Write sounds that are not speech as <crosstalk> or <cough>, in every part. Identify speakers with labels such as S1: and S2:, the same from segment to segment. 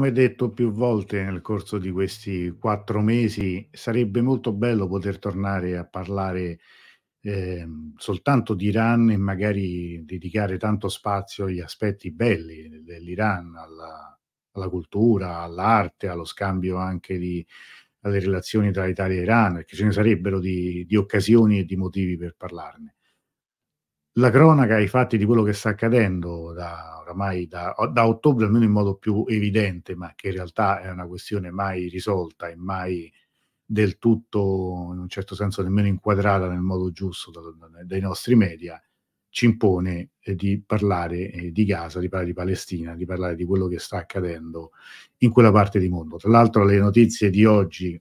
S1: come detto più volte nel corso di questi quattro mesi, sarebbe molto bello poter tornare a parlare eh, soltanto di Iran e magari dedicare tanto spazio agli aspetti belli dell'Iran, alla, alla cultura, all'arte, allo scambio anche di, alle relazioni tra Italia e Iran, perché ce ne sarebbero di, di occasioni e di motivi per parlarne. La cronaca, i fatti di quello che sta accadendo da, oramai da, da, ottobre, almeno in modo più evidente, ma che in realtà è una questione mai risolta e mai del tutto, in un certo senso, nemmeno inquadrata nel modo giusto da, da, dai nostri media, ci impone eh, di parlare eh, di Gaza, di parlare di Palestina, di parlare di quello che sta accadendo in quella parte di mondo. Tra l'altro le notizie di oggi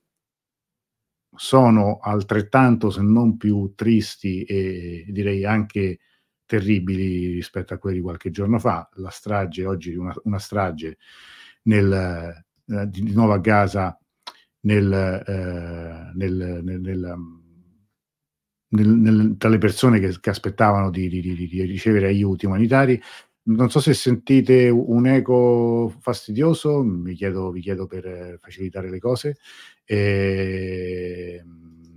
S1: sono altrettanto, se non più tristi e direi anche terribili rispetto a quelle di qualche giorno fa. La strage oggi, una, una strage nel, eh, di nuovo a Gaza nel, eh, nel, nel, nel, tra le persone che, che aspettavano di, di, di, di, ricevere aiuti umanitari. Non so se sentite un eco fastidioso, mi chiedo, vi chiedo per facilitare le cose. E,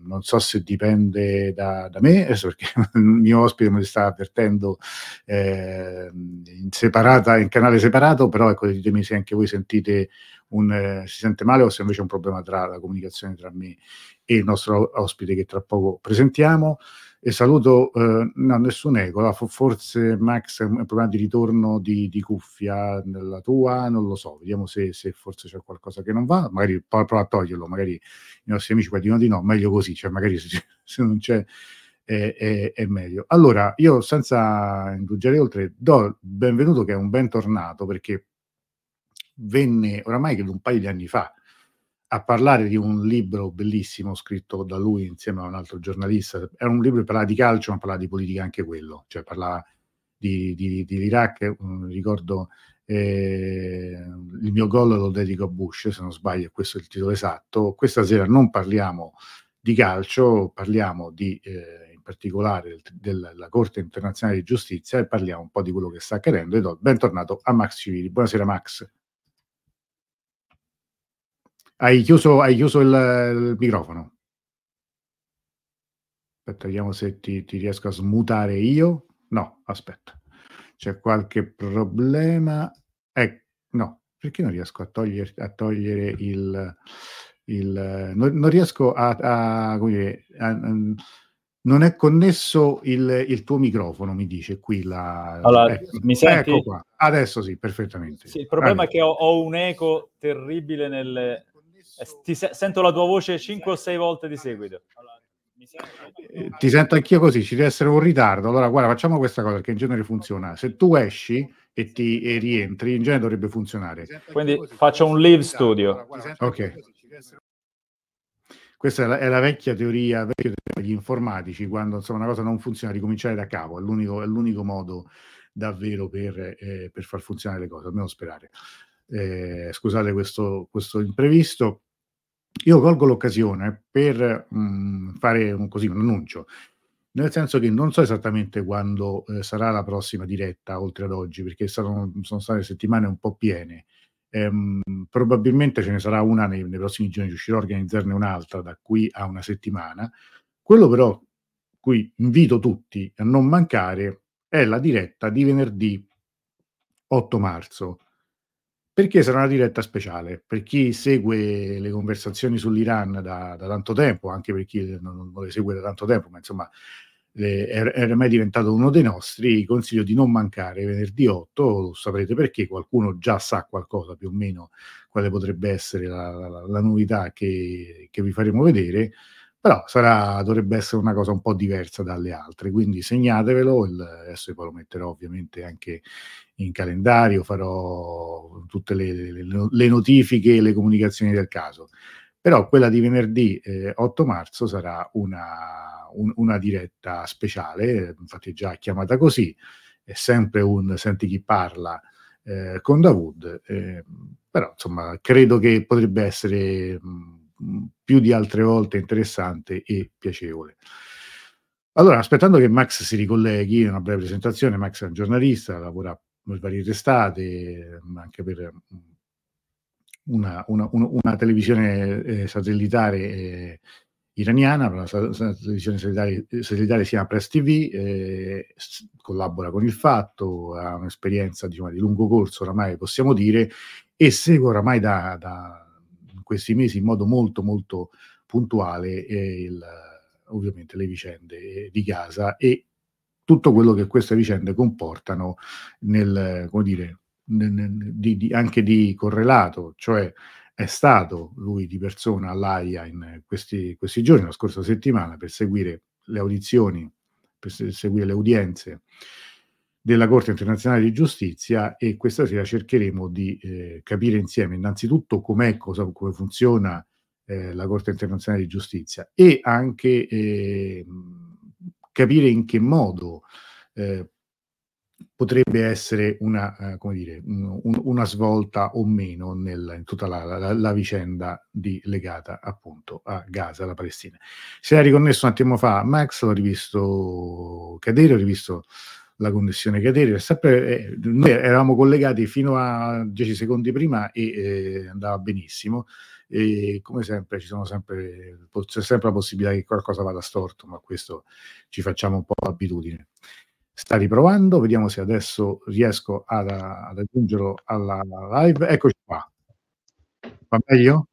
S1: non so se dipende da, da me, <laughs> perché il mio ospite mi sta avvertendo eh, in separata, in canale separato, però ecco, ditemi se anche voi sentite un, eh, si sente male o se invece è un problema tra la comunicazione tra me e il nostro ospite che tra poco presentiamo e saluto eh, no, nessun eco, forse Max è un problema di ritorno di, di, cuffia nella tua, non lo so, vediamo se, se, forse c'è qualcosa che non va, magari prova a toglierlo, magari i nostri amici dicono di no, meglio così, cioè magari se, se non c'è è, è, è, meglio. Allora, io senza indugiare oltre, do benvenuto che è un bentornato perché venne oramai credo un paio di anni fa a parlare di un libro bellissimo scritto da lui insieme a un altro giornalista. Era un libro che parlava di calcio, ma parlava di politica anche quello, cioè parlava di, di, di l'Iraq. Um, ricordo eh, il mio gol lo dedico a Bush, se non sbaglio, questo è il titolo esatto. Questa sera non parliamo di calcio, parliamo di, eh, in particolare del, della Corte internazionale di giustizia e parliamo un po' di quello che sta accadendo. E do bentornato a Max Civili. Buonasera Max. Hai chiuso, hai chiuso il, il, microfono. Aspetta, vediamo se ti, ti, riesco a smutare io. No, aspetta. C'è qualche problema. Eh, no, perché non riesco a togliere, a togliere il... il non, non, riesco a... a, dire, a, a non è connesso il, il, tuo microfono, mi dice qui la...
S2: Allora, ecco, mi senti?
S1: Ecco qua. Adesso sì, perfettamente.
S2: Sì, il problema allora. è che ho, ho, un eco terribile nel, ti se- sento la tua voce 5 o 6 volte di seguito.
S1: Eh, ti sento anch'io così, ci deve essere un ritardo. Allora, guarda, facciamo questa cosa che in genere funziona. Se tu esci e ti e rientri, in genere dovrebbe funzionare.
S2: Quindi faccio un live studio.
S1: Ok. Questa è la, è la vecchia teoria degli informatici, quando insomma, una cosa non funziona, ricominciare da capo, è l'unico, è l'unico modo davvero per, eh, per far funzionare le cose, almeno sperare eh, scusate questo, questo, imprevisto. Io colgo l'occasione per mh, mm, fare un, così, un annuncio, nel senso che non so esattamente quando eh, sarà la prossima diretta, oltre ad oggi, perché sono, sono state settimane un po' piene. Ehm, probabilmente ce ne sarà una nei, nei prossimi giorni, riuscirò a organizzarne un'altra da qui a una settimana. Quello però cui invito tutti a non mancare è la diretta di venerdì 8 marzo perché sarà una diretta speciale? Per chi segue le conversazioni sull'Iran da, da tanto tempo, anche per chi non, non, le segue da tanto tempo, ma insomma eh, è, mai diventato uno dei nostri, consiglio di non mancare venerdì 8, saprete perché, qualcuno già sa qualcosa più o meno quale potrebbe essere la, la, la novità che, che vi faremo vedere però sarà, dovrebbe essere una cosa un po' diversa dalle altre, quindi segnatevelo, il, adesso poi lo metterò ovviamente anche in calendario, farò tutte le, le, le notifiche e le comunicazioni del caso, però quella di venerdì eh, 8 marzo sarà una, un, una diretta speciale, infatti è già chiamata così, è sempre un senti chi parla eh, con Davud, eh, però insomma credo che potrebbe essere... Mh, più di altre volte interessante e piacevole. Allora, aspettando che Max si ricolleghi, una breve presentazione, Max è un giornalista, lavora per varie testate, anche per una, una, una televisione eh, satellitare eh, iraniana, la, la televisione satellitare, satellitare si chiama Press TV, eh, collabora con il fatto, ha un'esperienza diciamo, di lungo corso, oramai possiamo dire, e segue oramai da, da questi mesi in modo molto molto puntuale eh, il, ovviamente le vicende di Gaza e tutto quello che queste vicende comportano nel, come dire, di, di, anche di correlato, cioè è stato lui di persona all'AIA in questi, questi giorni, la scorsa settimana, per seguire le audizioni, per seguire le udienze della Corte internazionale di giustizia e questa sera cercheremo di eh, capire insieme innanzitutto com'è, cosa, come funziona eh, la Corte internazionale di giustizia e anche eh, capire in che modo eh, potrebbe essere una, eh, dire, un, una svolta o meno nel, in tutta la, la, la, vicenda di, legata appunto a Gaza, alla Palestina. Si era riconnesso un attimo fa Max, l'ho rivisto cadere, ho rivisto la connessione cadere, sempre, eh, noi eravamo collegati fino a 10 secondi prima e eh, andava benissimo e come sempre ci sono sempre, c'è sempre la possibilità che qualcosa vada storto, ma questo ci facciamo un po' abitudine. Sta riprovando, vediamo se adesso riesco ad, ad aggiungerlo alla live. Eccoci qua. Va meglio?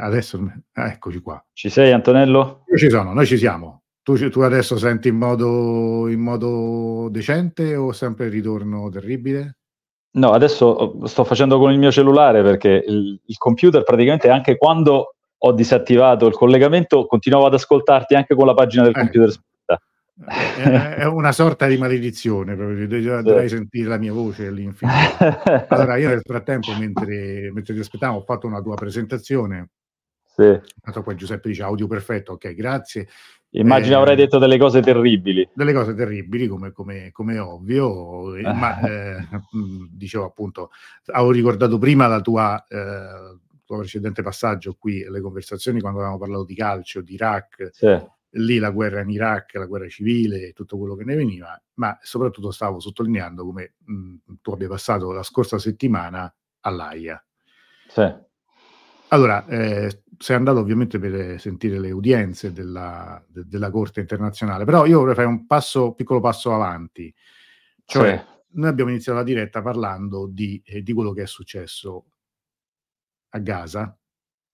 S1: Adesso, eccoci qua.
S2: Ci sei Antonello?
S1: Io ci sono, noi ci siamo. Tu, tu adesso senti in modo, in modo decente o sempre il ritorno terribile?
S2: No, adesso oh, sto facendo con il mio cellulare perché il, il, computer praticamente anche quando ho disattivato il collegamento continuavo ad ascoltarti anche con la pagina del eh. computer spenta.
S1: È una sorta di maledizione, proprio. dovrei sì. sentire la mia voce all'infinito. <laughs> Allora, io nel frattempo, mentre, mentre ti aspettavo, ho fatto una tua presentazione. Sì. Tanto poi Giuseppe dice audio perfetto, ok, grazie.
S2: Immagino eh, avrai detto delle cose terribili.
S1: Delle cose terribili, come, come, come ovvio, eh, ma <laughs> eh, dicevo appunto, avevo ricordato prima la tua, tuo precedente passaggio qui, le conversazioni quando avevamo parlato di calcio, di Iraq, sì. lì la guerra in Iraq, la guerra civile tutto quello che ne veniva, ma soprattutto stavo sottolineando come mh, tu abbia passato la scorsa settimana all'AIA. Sì allora, eh, sei andato ovviamente per sentire le udienze della, de, della Corte internazionale, però io vorrei fare un passo, piccolo passo avanti. Cioè, sì. noi abbiamo iniziato la diretta parlando di, eh, di quello che è successo a Gaza,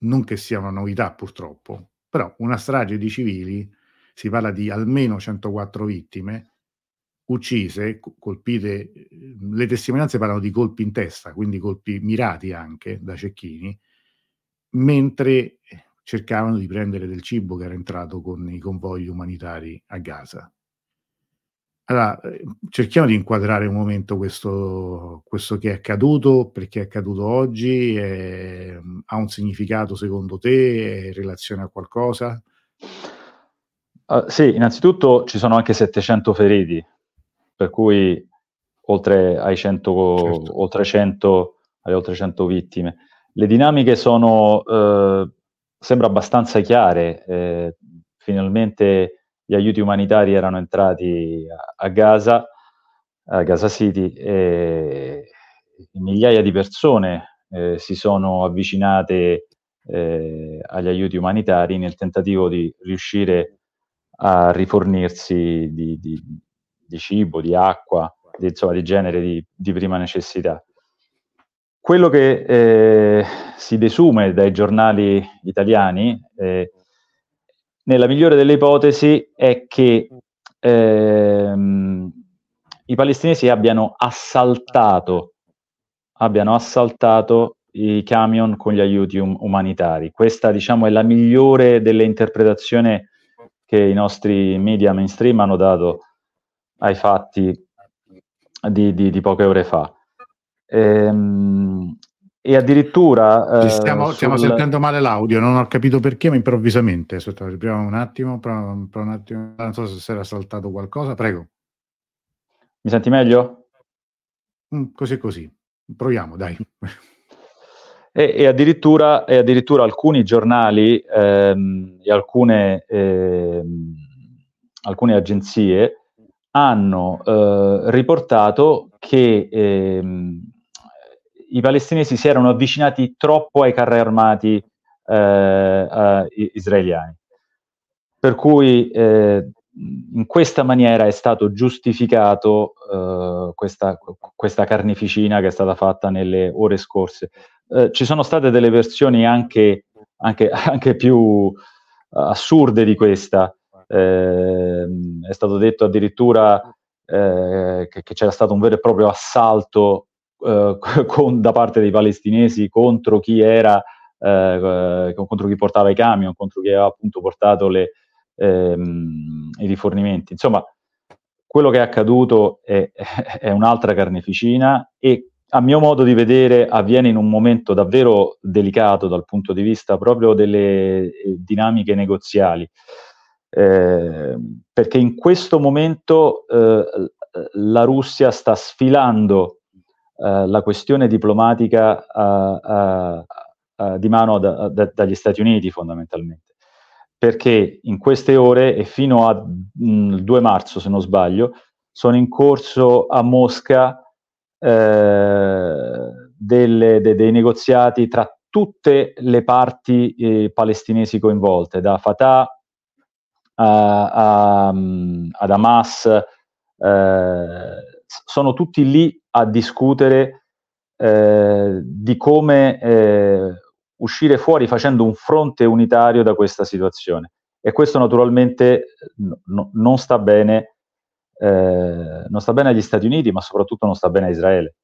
S1: non che sia una novità purtroppo, però una strage di civili, si parla di almeno 104 vittime, uccise, colpite, eh, le testimonianze parlano di colpi in testa, quindi colpi mirati anche da cecchini, mentre cercavano di prendere del cibo che era entrato con i convogli umanitari a Gaza. Allora, eh, cerchiamo di inquadrare un momento questo, questo che è accaduto, perché è accaduto oggi, è, ha un significato secondo te, è in relazione a qualcosa?
S2: Uh, sì, innanzitutto ci sono anche 700 feriti, per cui oltre ai 100, certo. oltre 100, alle oltre 100 vittime. Le dinamiche sono, eh, sembra abbastanza chiare. Eh, finalmente gli aiuti umanitari erano entrati a, Gaza, a Gaza City, e migliaia di persone eh, si sono avvicinate eh, agli aiuti umanitari nel tentativo di riuscire a rifornirsi di, di, di cibo, di acqua, di, insomma, di genere di prima necessità. Quello che eh, si desume dai giornali italiani, eh, nella migliore delle ipotesi, è che ehm, i palestinesi abbiano assaltato, abbiano assaltato i camion con gli aiuti um- umanitari. Questa, diciamo, è la migliore delle interpretazioni che i nostri media mainstream hanno dato ai fatti di, di, di poche ore fa. Ehm, e addirittura...
S1: Eh, stiamo, stiamo sentendo male l'audio, non ho capito perché, ma improvvisamente. Riproviamo un attimo, però, un attimo, non so se si era saltato qualcosa, prego.
S2: Mi senti meglio?
S1: Mm, così così, proviamo, dai.
S2: E, e, addirittura, e addirittura, alcuni giornali ehm, e alcune, ehm, alcune agenzie hanno eh, riportato che ehm, i palestinesi si erano avvicinati troppo ai carri armati eh, israeliani. Per cui eh, in questa maniera è stato giustificato eh, questa, questa, carneficina che è stata fatta nelle ore scorse. Eh, ci sono state delle versioni anche, anche, anche più assurde di questa. Eh, è stato detto addirittura eh, che, che, c'era stato un vero e proprio assalto eh, <laughs> con, da parte dei palestinesi contro chi era, eh, contro chi portava i camion, contro chi aveva appunto portato le, ehm, i rifornimenti. Insomma, quello che è accaduto è, <laughs> è, un'altra carneficina e a mio modo di vedere avviene in un momento davvero delicato dal punto di vista proprio delle eh, dinamiche negoziali. Eh, perché in questo momento eh, la Russia sta sfilando eh, la questione diplomatica di mano da, da, dagli Stati Uniti fondamentalmente. Perché in queste ore e fino al 2 marzo, se non sbaglio, sono in corso a Mosca eh, delle, de, dei negoziati tra tutte le parti eh, palestinesi coinvolte, da Fatah a, a, ad Hamas, eh, sono tutti lì a discutere eh, di come eh, uscire fuori facendo un fronte unitario da questa situazione. E questo naturalmente no, non, sta bene, eh, non sta bene agli Stati Uniti, ma soprattutto non sta bene a Israele.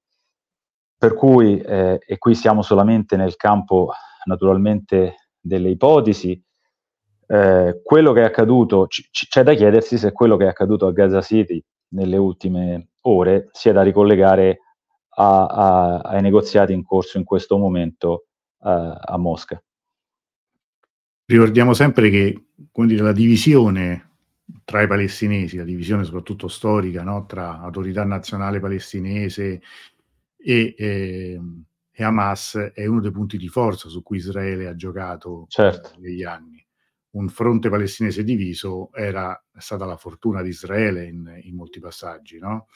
S2: Per cui, eh, e qui siamo solamente nel campo naturalmente delle ipotesi, eh, quello che è accaduto, c- c'è da chiedersi se quello che è accaduto a Gaza City nelle ultime ore sia da ricollegare a, a, ai negoziati in corso in questo momento a, a Mosca.
S1: Ricordiamo sempre che dire, la divisione tra i palestinesi, la divisione soprattutto storica no? tra autorità nazionale palestinese e, e, e, Hamas è uno dei punti di forza su cui Israele ha giocato certo. negli anni. Un fronte palestinese diviso era stata la fortuna di Israele in, in molti passaggi, no?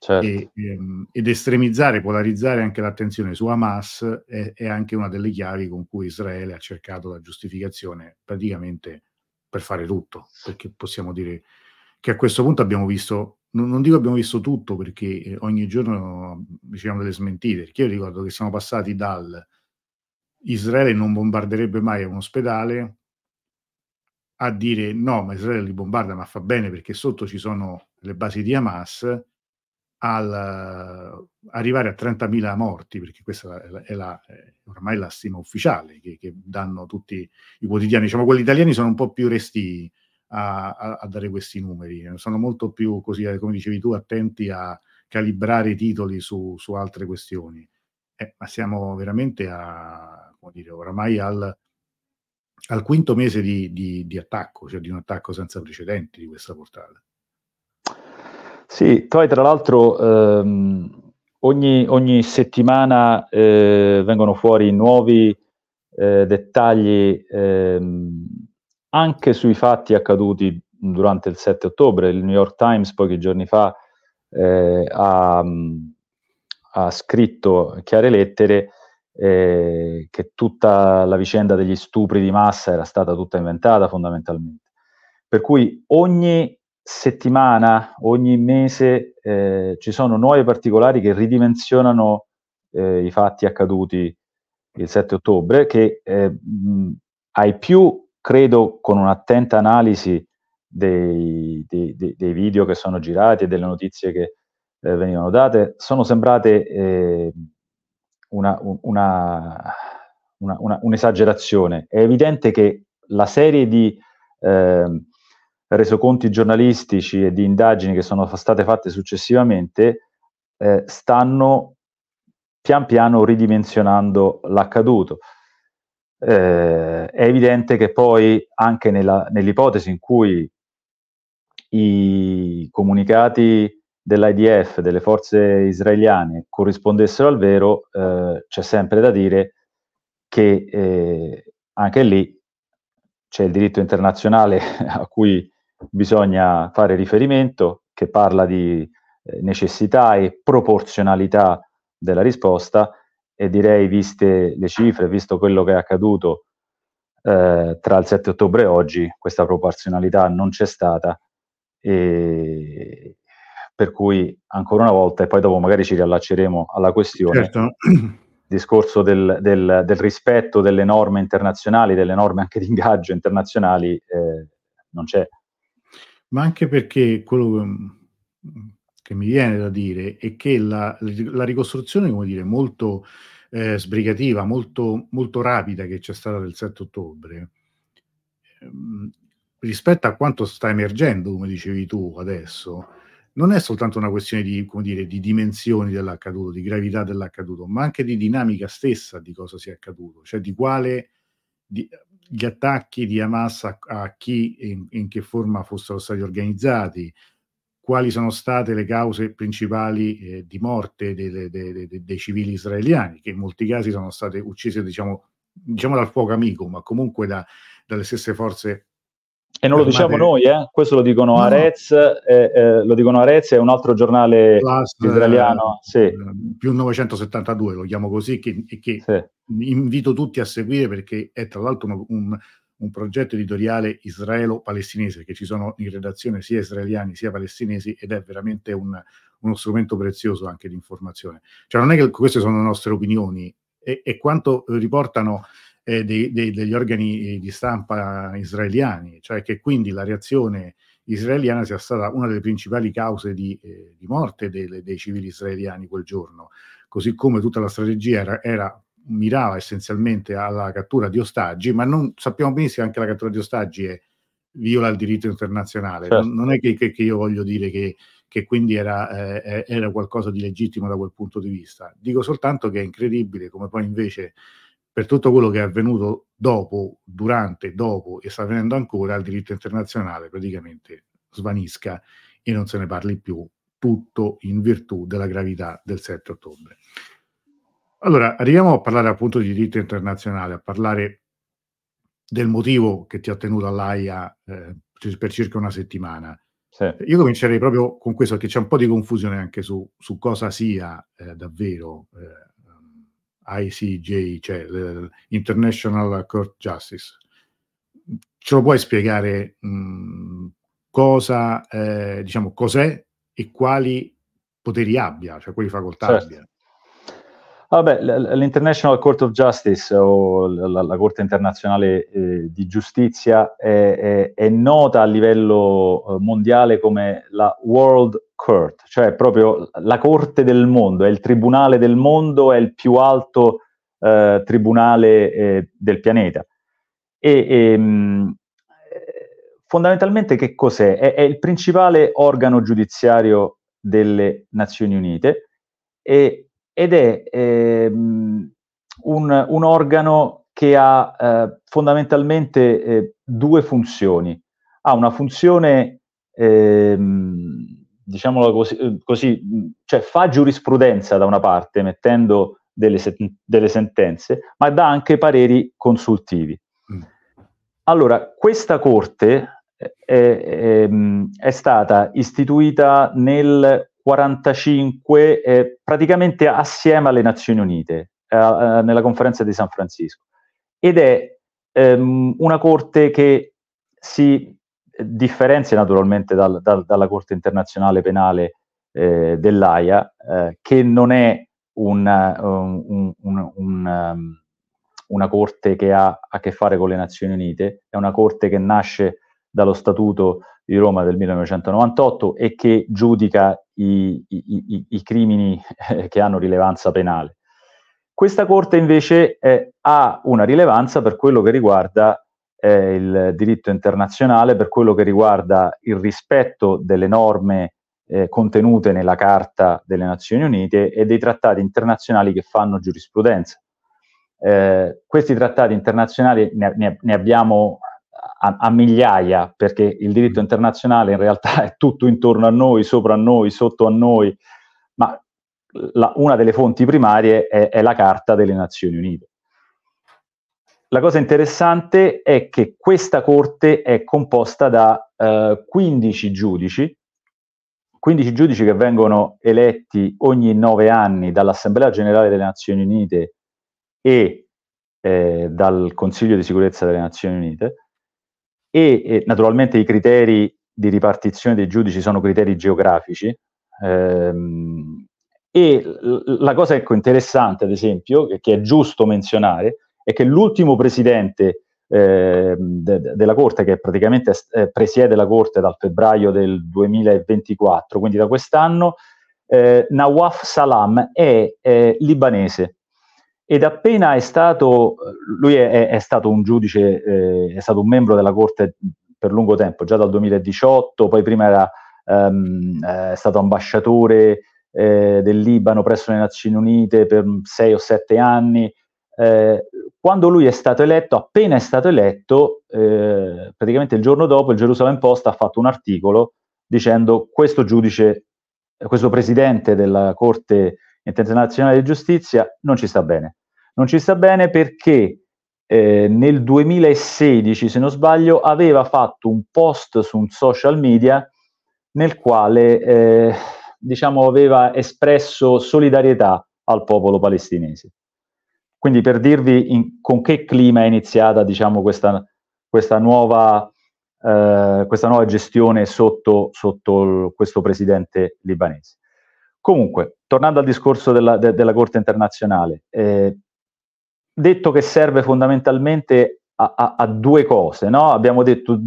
S1: Certo. E, ehm, ed estremizzare, polarizzare anche l'attenzione su Hamas è, è, anche una delle chiavi con cui Israele ha cercato la giustificazione praticamente per fare tutto, perché possiamo dire che a questo punto abbiamo visto, non, non dico abbiamo visto tutto perché eh, ogni giorno riceviamo delle smentite, perché io ricordo che siamo passati dal Israele non bombarderebbe mai un ospedale a dire no, ma Israele li bombarda, ma fa bene perché sotto ci sono le basi di Hamas al arrivare a 30.000 morti, perché questa è, la, è, la, è ormai la stima ufficiale che, che, danno tutti i quotidiani. Diciamo, quelli italiani sono un po' più resti a, a, a, dare questi numeri, sono molto più, così come dicevi tu, attenti a calibrare i titoli su, su altre questioni. Eh, ma siamo veramente a, come dire, oramai al, al quinto mese di, di, di attacco, cioè di un attacco senza precedenti di questa portata.
S2: Sì, poi tra l'altro ehm, ogni, ogni, settimana eh, vengono fuori nuovi eh, dettagli ehm, anche sui fatti accaduti durante il 7 ottobre. Il New York Times pochi giorni fa eh, ha, ha, scritto chiare lettere eh, che tutta la vicenda degli stupri di massa era stata tutta inventata fondamentalmente. Per cui ogni settimana, ogni mese eh, ci sono nuovi particolari che ridimensionano eh, i fatti accaduti il 7 ottobre, che eh, mh, ai più, credo, con un'attenta analisi dei, dei, dei, video che sono girati e delle notizie che eh, venivano date, sono sembrate eh, una, una, una, un'esagerazione. È evidente che la serie di eh, resoconti giornalistici e di indagini che sono state fatte successivamente eh, stanno pian piano ridimensionando l'accaduto. Eh, è evidente che poi anche nella, nell'ipotesi in cui i comunicati dell'IDF, delle forze israeliane, corrispondessero al vero, eh, c'è sempre da dire che eh, anche lì c'è il diritto internazionale <laughs> a cui bisogna fare riferimento, che parla di eh, necessità e proporzionalità della risposta e direi viste le cifre, visto quello che è accaduto eh, tra il 7 ottobre e oggi, questa proporzionalità non c'è stata. E per cui ancora una volta, e poi dopo magari ci riallacceremo alla questione, certo. <clears throat> discorso del, del, del, rispetto delle norme internazionali, delle norme anche di ingaggio internazionali, eh, non c'è.
S1: Ma anche perché quello che mi viene da dire è che la, la ricostruzione, come dire, molto eh, sbrigativa, molto, molto rapida che c'è stata del 7 ottobre, ehm, rispetto a quanto sta emergendo, come dicevi tu adesso, non è soltanto una questione di, dire, di dimensioni dell'accaduto, di gravità dell'accaduto, ma anche di dinamica stessa di cosa sia accaduto, cioè di quale di, gli attacchi di Hamas a, a chi e in, in, che forma fossero stati organizzati, quali sono state le cause principali eh, di morte dei, dei, dei, dei, civili israeliani, che in molti casi sono state uccise, diciamo, diciamo dal fuoco amico, ma comunque da, dalle stesse forze
S2: e non lo diciamo noi, eh? questo lo dicono no, Arez, eh, eh, lo dicono Arez, è un altro giornale Plus, israeliano. Sì.
S1: Eh, più 972, lo chiamo così, che, che sì. invito tutti a seguire perché è tra l'altro un, un, un progetto editoriale israelo-palestinese, che ci sono in redazione sia israeliani sia palestinesi ed è veramente un, uno strumento prezioso anche di informazione. Cioè non è che queste sono le nostre opinioni, è, è quanto riportano eh, dei, dei, degli organi eh, di stampa israeliani, cioè che quindi la reazione israeliana sia stata una delle principali cause di, eh, di morte dei, dei, civili israeliani quel giorno, così come tutta la strategia era, era, mirava essenzialmente alla cattura di ostaggi, ma non, sappiamo benissimo che anche la cattura di ostaggi è, viola il diritto internazionale, certo. non, non, è che, che, che, io voglio dire che, che quindi era, eh, era qualcosa di legittimo da quel punto di vista, dico soltanto che è incredibile come poi invece per tutto quello che è avvenuto dopo, durante, dopo e sta avvenendo ancora, il diritto internazionale praticamente svanisca e non se ne parli più, tutto in virtù della gravità del 7 ottobre. Allora, arriviamo a parlare appunto di diritto internazionale, a parlare del motivo che ti ha tenuto all'AIA eh, per circa una settimana. Sì. Io comincerei proprio con questo, perché c'è un po' di confusione anche su, su cosa sia eh, davvero eh, ICJ, cioè l'International Court Justice. Ce lo puoi spiegare mh, cosa, eh, diciamo, cos'è e quali poteri abbia, cioè quali facoltà certo. abbia?
S2: Vabbè, l'International Court of Justice o la, la Corte internazionale eh, di giustizia è, è, è, nota a livello eh, mondiale come la World Court, cioè proprio la Corte del mondo, è il tribunale del mondo, è il più alto eh, tribunale eh, del pianeta. E, e ehm, fondamentalmente che cos'è? È, è il principale organo giudiziario delle Nazioni Unite e ed è ehm, un, un, organo che ha eh, fondamentalmente eh, due funzioni. Ha una funzione, ehm, diciamolo così, eh, così, cioè fa giurisprudenza da una parte, mettendo delle, sen- delle sentenze, ma dà anche pareri consultivi. Mm. Allora, questa corte è, è, ehm, è, stata istituita nel 45 eh, praticamente assieme alle Nazioni Unite eh, eh, nella conferenza di San Francisco. Ed è ehm, una corte che si differenzia naturalmente dal, dal, dalla Corte internazionale penale eh, dell'AIA eh, che non è una, un, un, un, um, una corte che ha a che fare con le Nazioni Unite, è una corte che nasce dallo Statuto di Roma del 1998 e che giudica i, i, i, i crimini eh, che hanno rilevanza penale. Questa Corte invece eh, ha una rilevanza per quello che riguarda eh, il diritto internazionale, per quello che riguarda il rispetto delle norme eh, contenute nella Carta delle Nazioni Unite e dei trattati internazionali che fanno giurisprudenza. Eh, questi trattati internazionali ne, ne, ne abbiamo a, a, migliaia, perché il diritto internazionale in realtà è tutto intorno a noi, sopra a noi, sotto a noi, ma la, una delle fonti primarie è, è la Carta delle Nazioni Unite. La cosa interessante è che questa corte è composta da eh, 15 giudici 15 giudici che vengono eletti ogni nove anni dall'Assemblea Generale delle Nazioni Unite e eh, dal Consiglio di Sicurezza delle Nazioni Unite e, naturalmente i criteri di ripartizione dei giudici sono criteri geografici ehm, e la cosa ecco, interessante ad esempio che, è giusto menzionare è che l'ultimo presidente eh, de, della Corte, che praticamente eh, presiede la Corte dal febbraio del 2024, quindi da quest'anno, eh, Nawaf Salam è libanese ed appena è stato, lui è, è stato un giudice, eh, è stato un membro della Corte per lungo tempo, già dal 2018, poi prima era ehm, è stato ambasciatore eh, del Libano presso le Nazioni Unite per sei o sette anni, eh, quando lui è stato eletto, appena è stato eletto, eh, praticamente il giorno dopo il Jerusalem Post ha fatto un articolo dicendo questo giudice, questo presidente della Corte internazionale di giustizia non ci sta bene. Non ci sta bene perché eh, nel 2016, se non sbaglio, aveva fatto un post su un social media nel quale eh, diciamo aveva espresso solidarietà al popolo palestinese. Quindi per dirvi in, con che clima è iniziata diciamo, questa, questa, nuova, eh, questa nuova gestione sotto, sotto questo presidente libanese. Comunque, tornando al discorso della, de, della Corte internazionale, eh, detto che serve fondamentalmente a, a, a due cose, no? abbiamo detto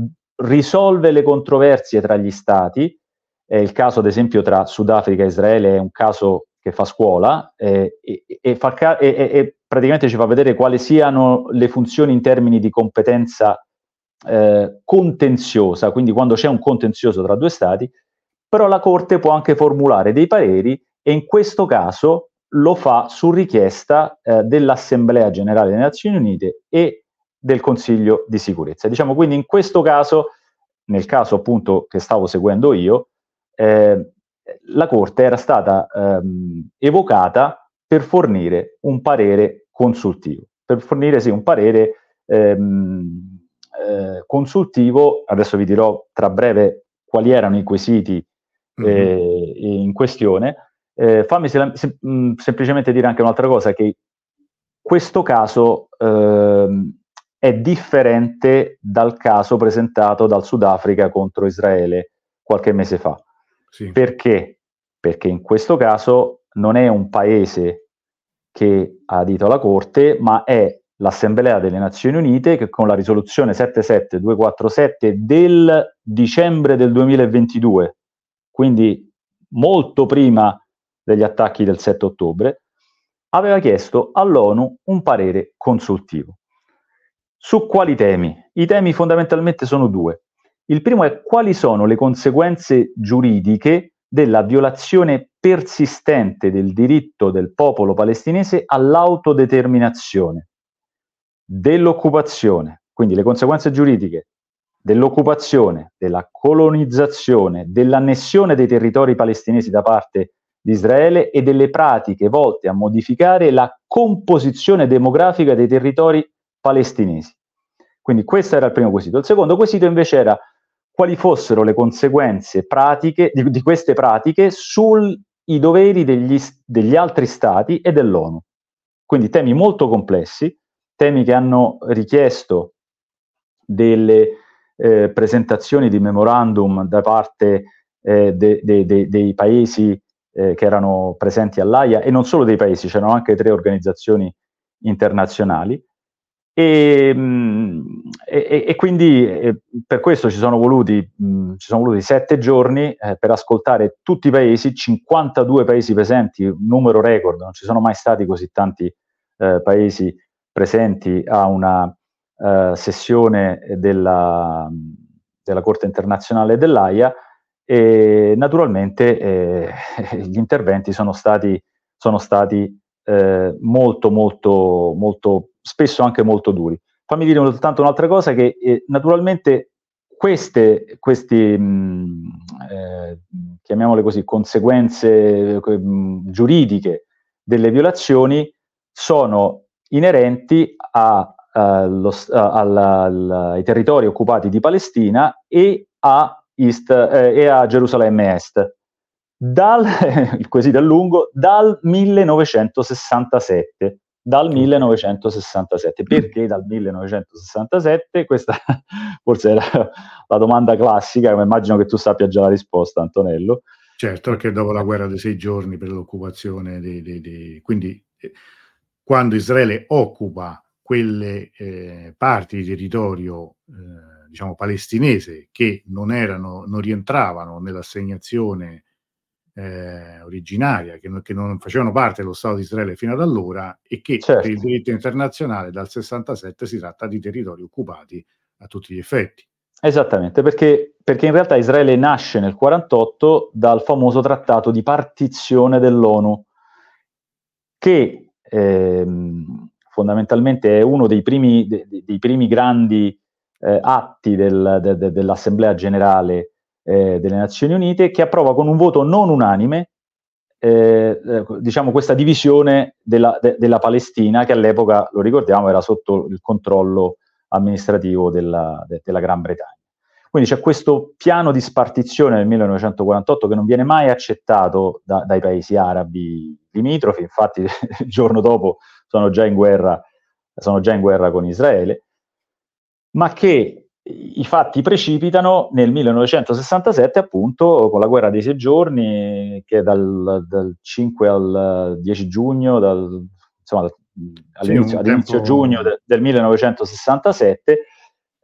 S2: risolve le controversie tra gli stati, eh, il caso ad esempio tra Sudafrica e Israele è un caso che fa scuola eh, e, e, fa ca- e, e, praticamente ci fa vedere quali siano le funzioni in termini di competenza eh, contenziosa, quindi quando c'è un contenzioso tra due stati, però la Corte può anche formulare dei pareri e in questo caso lo fa su richiesta eh, dell'Assemblea Generale delle Nazioni Unite e del Consiglio di Sicurezza. Diciamo quindi in questo caso, nel caso appunto che stavo seguendo io, eh, la Corte era stata ehm, evocata per fornire un parere consultivo, per fornire sì, un parere ehm, eh, consultivo, adesso vi dirò tra breve quali erano i quesiti eh, mm-hmm. in questione, eh, fammi sem- sem- mm, semplicemente dire anche un'altra cosa, che questo caso ehm, è differente dal caso presentato dal Sudafrica contro Israele qualche mese fa. Sì. Perché? Perché in questo caso non è un paese che ha adito alla Corte, ma è l'Assemblea delle Nazioni Unite che con la risoluzione 77247 del dicembre del 2022, quindi molto prima degli attacchi del 7 ottobre, aveva chiesto all'ONU un parere consultivo. Su quali temi? I temi fondamentalmente sono due. Il primo è quali sono le conseguenze giuridiche della violazione persistente del diritto del popolo palestinese all'autodeterminazione, dell'occupazione, quindi le conseguenze giuridiche dell'occupazione, della colonizzazione, dell'annessione dei territori palestinesi da parte di Israele e delle pratiche volte a modificare la composizione demografica dei territori palestinesi. Quindi questo era il primo quesito. Il secondo quesito invece era quali fossero le conseguenze pratiche di, di queste pratiche sui doveri degli, degli altri stati e dell'ONU. Quindi temi molto complessi, temi che hanno richiesto delle eh, presentazioni di memorandum da parte eh, de, de, de, dei paesi eh, che erano presenti all'AIA e non solo dei paesi, c'erano anche tre organizzazioni internazionali. E, mm, e, e quindi eh, per questo ci sono voluti, mh, mm, ci sono voluti sette giorni eh, per ascoltare tutti i paesi, 52 paesi presenti, un numero record, non ci sono mai stati così tanti eh, paesi presenti a una uh, sessione della, della, Corte internazionale dell'AIA e naturalmente eh, <laughs> gli interventi sono stati, sono stati eh, molto, molto, molto spesso anche molto duri. Fammi dire soltanto un'altra cosa, che eh, naturalmente queste, questi, mh, mm, eh, chiamiamole così, conseguenze mh, giuridiche delle violazioni sono inerenti a, a, lo, a, alla, alla, ai territori occupati di Palestina e a, East, eh, e a Gerusalemme Est. dal, <laughs> il quesito è lungo, dal 1967 dal 1967. Perché dal 1967? Questa <laughs> forse la, la, domanda classica, ma immagino che tu sappia già la risposta, Antonello.
S1: Certo, perché dopo la guerra dei sei giorni per l'occupazione dei... dei, dei quindi eh, quando Israele occupa quelle eh, parti di territorio eh, diciamo palestinese che non erano, non rientravano nell'assegnazione eh, originaria, che, che, non facevano parte dello Stato di Israele fino ad allora e che certo. per il diritto internazionale dal 67 si tratta di territori occupati a tutti gli effetti.
S2: Esattamente, perché, perché in realtà Israele nasce nel 48 dal famoso trattato di partizione dell'ONU, che ehm, fondamentalmente è uno dei primi, de, dei primi grandi eh, atti del, de, de, dell'Assemblea generale eh, delle Nazioni Unite, che approva con un voto non unanime eh, eh, diciamo questa divisione della, de, della, Palestina che all'epoca, lo ricordiamo, era sotto il controllo amministrativo della, de, della Gran Bretagna. Quindi c'è questo piano di spartizione nel 1948 che non viene mai accettato da, dai paesi arabi limitrofi, infatti <laughs> il giorno dopo sono già in guerra, sono già in guerra con Israele, ma che i fatti precipitano nel 1967 appunto con la guerra dei sei giorni che dal, dal 5 al 10 giugno, dal, insomma all'inizio, all'inizio giugno de, del 1967,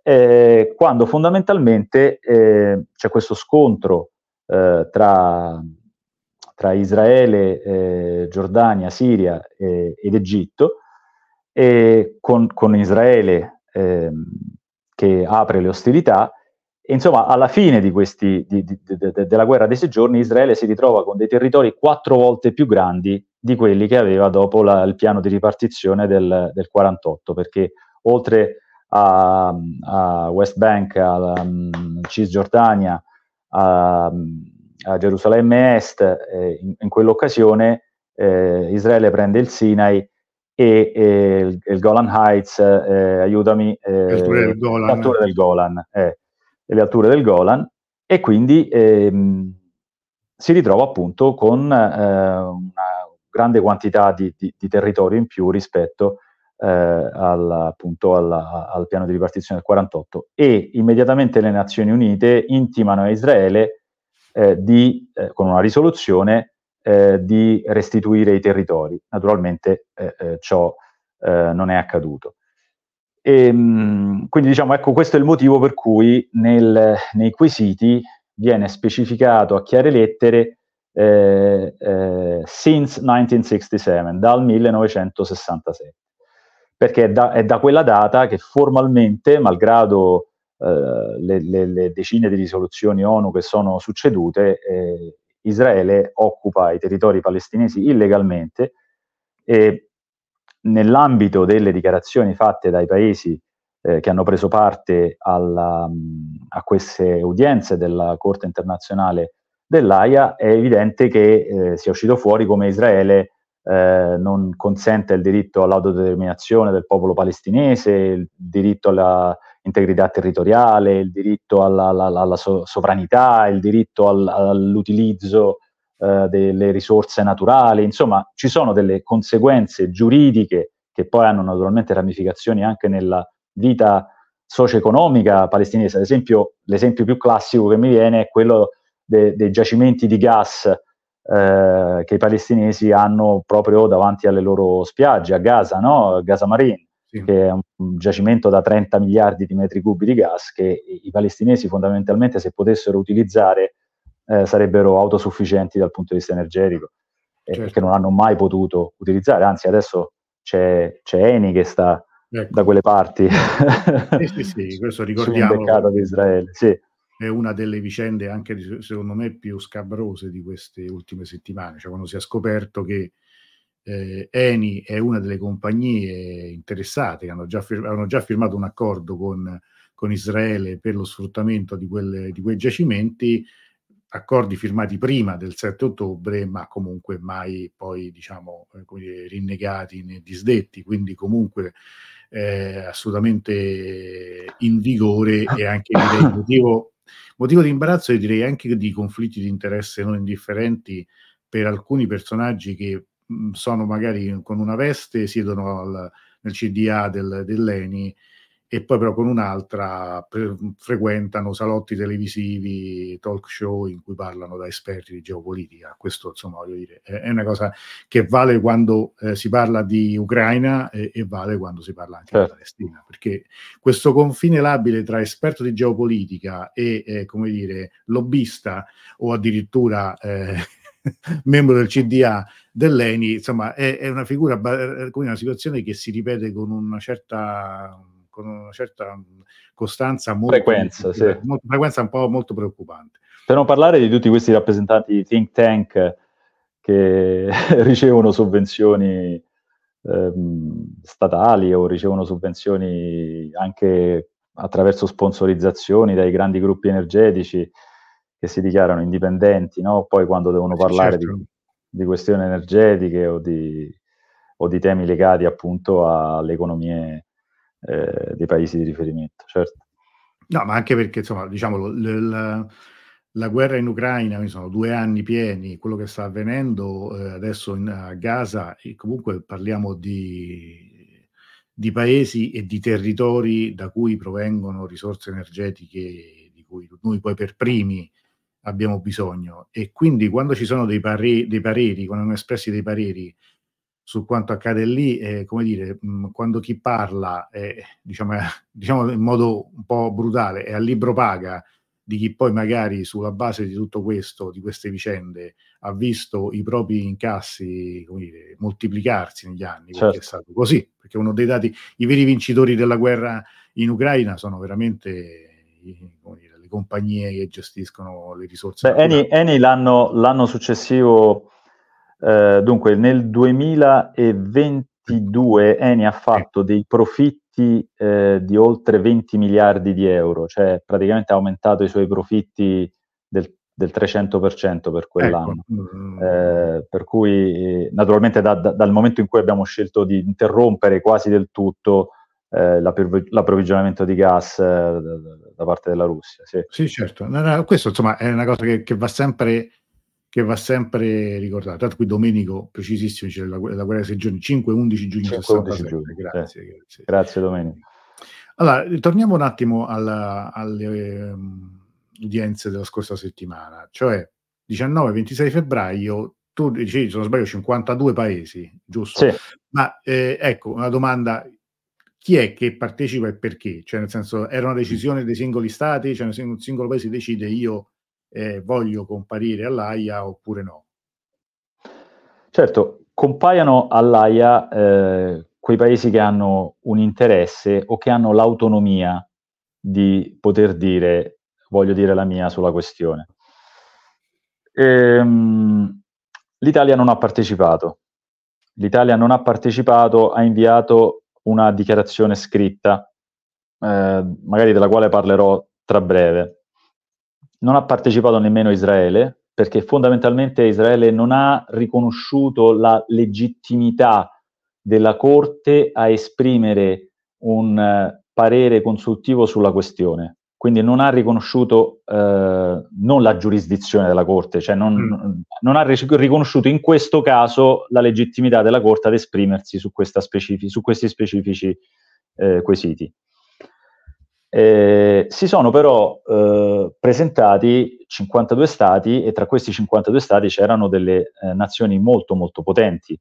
S2: eh, quando fondamentalmente eh, c'è questo scontro eh, tra, tra, Israele, eh, Giordania, Siria ed Egitto, e con, con Israele ehm, che apre le ostilità. E insomma, alla fine di questi, di, di, de, della guerra dei sei giorni, Israele si ritrova con dei territori quattro volte più grandi di quelli che aveva dopo la, il piano di ripartizione del, del 48, perché oltre a, a West Bank, a um, Cisgiordania, a, a, Gerusalemme Est, eh, in, in, quell'occasione eh, Israele prende il Sinai e, e il, il, Golan Heights, eh, aiutami, eh, le alture del Golan, alture del Golan eh, le alture del Golan, e quindi ehm, si ritrova appunto con eh, una grande quantità di, di, di, territorio in più rispetto al, appunto alla, al piano di ripartizione del 48 e immediatamente le Nazioni Unite intimano a Israele eh, di, con una risoluzione eh, di restituire i territori. Naturalmente eh, eh, ciò eh, non è accaduto. E, ehm, mh, quindi diciamo, ecco, questo è il motivo per cui nel, nei quesiti viene specificato a chiare lettere eh, eh, since 1967, dal 1967, perché è da, è da, quella data che formalmente, malgrado eh, le, le, le, decine di risoluzioni ONU che sono succedute, eh, Israele occupa i territori palestinesi illegalmente e nell'ambito delle dichiarazioni fatte dai paesi eh, che hanno preso parte alla, a queste udienze della Corte internazionale dell'AIA è evidente che eh, sia uscito fuori come Israele eh, non consente il diritto all'autodeterminazione del popolo palestinese, il diritto alla integrità territoriale, il diritto alla, alla, alla so- sovranità, il diritto al, all'utilizzo eh, delle risorse naturali, insomma ci sono delle conseguenze giuridiche che poi hanno naturalmente ramificazioni anche nella vita socio-economica palestinese. Ad esempio, l'esempio più classico che mi viene è quello de- dei giacimenti di gas eh, che i palestinesi hanno proprio davanti alle loro spiagge, a Gaza, no? Gaza Marine sì. che è un, giacimento da 30 miliardi di metri cubi di gas che i, palestinesi fondamentalmente se potessero utilizzare eh, sarebbero autosufficienti dal punto di vista energetico e certo. che non hanno mai potuto utilizzare, anzi adesso c'è, c'è Eni che sta ecco. da quelle parti.
S1: Sì, sì, sì, <laughs> questo ricordiamo.
S2: di Israele, sì
S1: è una delle vicende anche secondo me più scabrose di queste ultime settimane, cioè quando si è scoperto che eh, Eni è una delle compagnie interessate che hanno già, fir- hanno già firmato un accordo con, con, Israele per lo sfruttamento di, quelle, di, quei giacimenti, accordi firmati prima del 7 ottobre, ma comunque mai poi diciamo eh, rinnegati né disdetti, quindi comunque eh, assolutamente in vigore e anche <coughs> direi motivo motivo di imbarazzo e direi anche di conflitti di interesse non indifferenti per alcuni personaggi che sono magari con una veste, siedono al, nel CDA del, dell'ENI e poi però con un'altra pre- frequentano salotti televisivi, talk show in cui parlano da esperti di geopolitica. Questo, insomma, voglio dire, è, una cosa che vale quando eh, si parla di Ucraina e, e, vale quando si parla anche certo. di Palestina, perché questo confine labile tra esperto di geopolitica e, eh, come dire, lobbista o addirittura eh, <laughs> membro del CDA dell'ENI, insomma, è, è una figura, come una situazione che si ripete con una certa con una certa costanza molto,
S2: frequenza, sì.
S1: molto, frequenza un po' molto preoccupante.
S2: Per non parlare di tutti questi rappresentanti think tank che <laughs> ricevono sovvenzioni ehm, statali o ricevono sovvenzioni anche attraverso sponsorizzazioni dai grandi gruppi energetici che si dichiarano indipendenti, no? poi quando devono parlare certo. di, di, questioni energetiche o di, o di, temi legati appunto alle economie eh, dei paesi di riferimento, certo.
S1: No, ma anche perché, insomma, diciamo, l- la, la, guerra in Ucraina, sono due anni pieni, quello che sta avvenendo eh, adesso in, a Gaza, e comunque parliamo di, di paesi e di territori da cui provengono risorse energetiche di cui noi poi per primi abbiamo bisogno. E quindi quando ci sono dei, pare- dei pareri, quando hanno espressi dei pareri su quanto accade lì, eh, come dire, mh, mm, quando chi parla, eh, diciamo, <laughs> diciamo, in modo un po' brutale, è a libro paga di chi poi magari sulla base di tutto questo, di queste vicende, ha visto i propri incassi dire, moltiplicarsi negli anni, certo. perché è stato così, perché uno dei dati, i veri vincitori della guerra in Ucraina sono veramente le compagnie che gestiscono le risorse.
S2: Beh, Eni, Eni l'anno, l'anno successivo eh, dunque, nel 2022 Eni ha fatto dei profitti eh, di oltre 20 miliardi di euro, cioè praticamente ha aumentato i suoi profitti del, del 300% per quell'anno. Ecco. Eh, per cui, naturalmente, da, da, dal momento in cui abbiamo scelto di interrompere quasi del tutto eh, l'approvvigionamento di gas eh, da, parte della Russia. Sì,
S1: sì certo. No, no, questo insomma è una cosa che, che va sempre che va sempre ricordato. Tanto qui Domenico, precisissimo, c'è la, la guerra dei sei giorni, 5-11 giugno 5, Giugno.
S2: Grazie, eh. grazie. Grazie Domenico.
S1: Allora, torniamo un attimo alla, alle um, udienze della scorsa settimana, cioè 19-26 febbraio, tu dicevi, se non sbaglio, 52 paesi, giusto?
S2: Sì.
S1: Ma eh, ecco, una domanda, chi è che partecipa e perché? Cioè, nel senso, era una decisione dei singoli stati, cioè un singolo paese decide io eh, voglio comparire all'AIA oppure no?
S2: Certo, compaiono all'AIA eh, quei paesi che hanno un interesse o che hanno l'autonomia di poter dire voglio dire la mia sulla questione. Ehm, L'Italia non ha partecipato. L'Italia non ha partecipato, ha inviato una dichiarazione scritta, eh, magari della quale parlerò tra breve non ha partecipato nemmeno Israele, perché fondamentalmente Israele non ha riconosciuto la legittimità della Corte a esprimere un uh, parere consultivo sulla questione. Quindi non ha riconosciuto uh, non la giurisdizione della Corte, cioè non, mm. non, ha riconosciuto in questo caso la legittimità della Corte ad esprimersi su, specifici, su questi specifici uh, quesiti. Eh, si sono però eh, presentati 52 stati e tra questi 52 stati c'erano delle eh, nazioni molto molto potenti.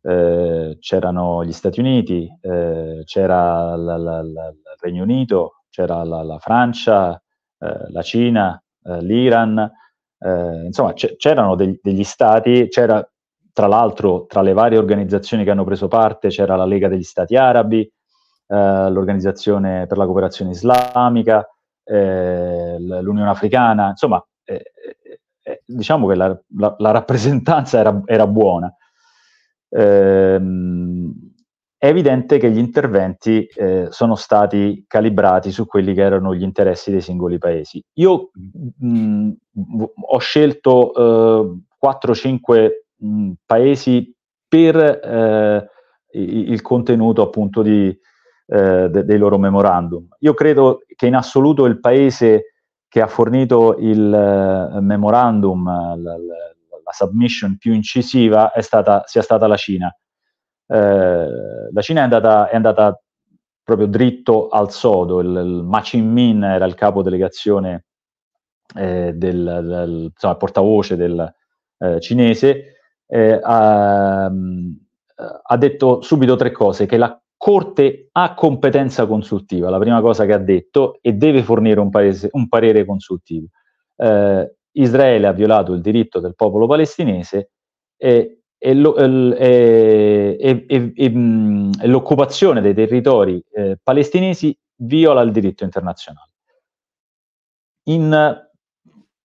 S2: Eh, c'erano gli Stati Uniti, eh, c'era la, la, la, il Regno Unito, c'era la, Francia, eh, la Cina, l'Iran, insomma c- c'erano deg- degli stati, c'era tra l'altro tra le varie organizzazioni che hanno preso parte c'era la Lega degli Stati Arabi, eh, l'Organizzazione per la Cooperazione Islamica, eh, l'Unione Africana, insomma, eh, eh, eh, diciamo che la, la, la rappresentanza era, era buona. Ehm, è evidente che gli interventi eh, sono stati calibrati su quelli che erano gli interessi dei singoli paesi. Io mh, ho scelto eh, 4-5 paesi per eh, il contenuto appunto di, eh, de- dei loro memorandum. Io credo che in assoluto il paese che ha fornito il uh, memorandum, la, la, la, submission più incisiva, stata, sia stata la Cina. Eh, la Cina è andata, è andata, proprio dritto al sodo, il, il Ma Qingmin era il capo delegazione eh, del, del insomma, portavoce del eh, cinese, eh, ha, ha detto subito tre cose, che la Corte ha competenza consultiva, la prima cosa che ha detto, e deve fornire un, paese, un parere consultivo. Eh, Israele ha violato il diritto del popolo palestinese e, e, lo, e, e l'occupazione dei territori eh, palestinesi viola il diritto internazionale. In,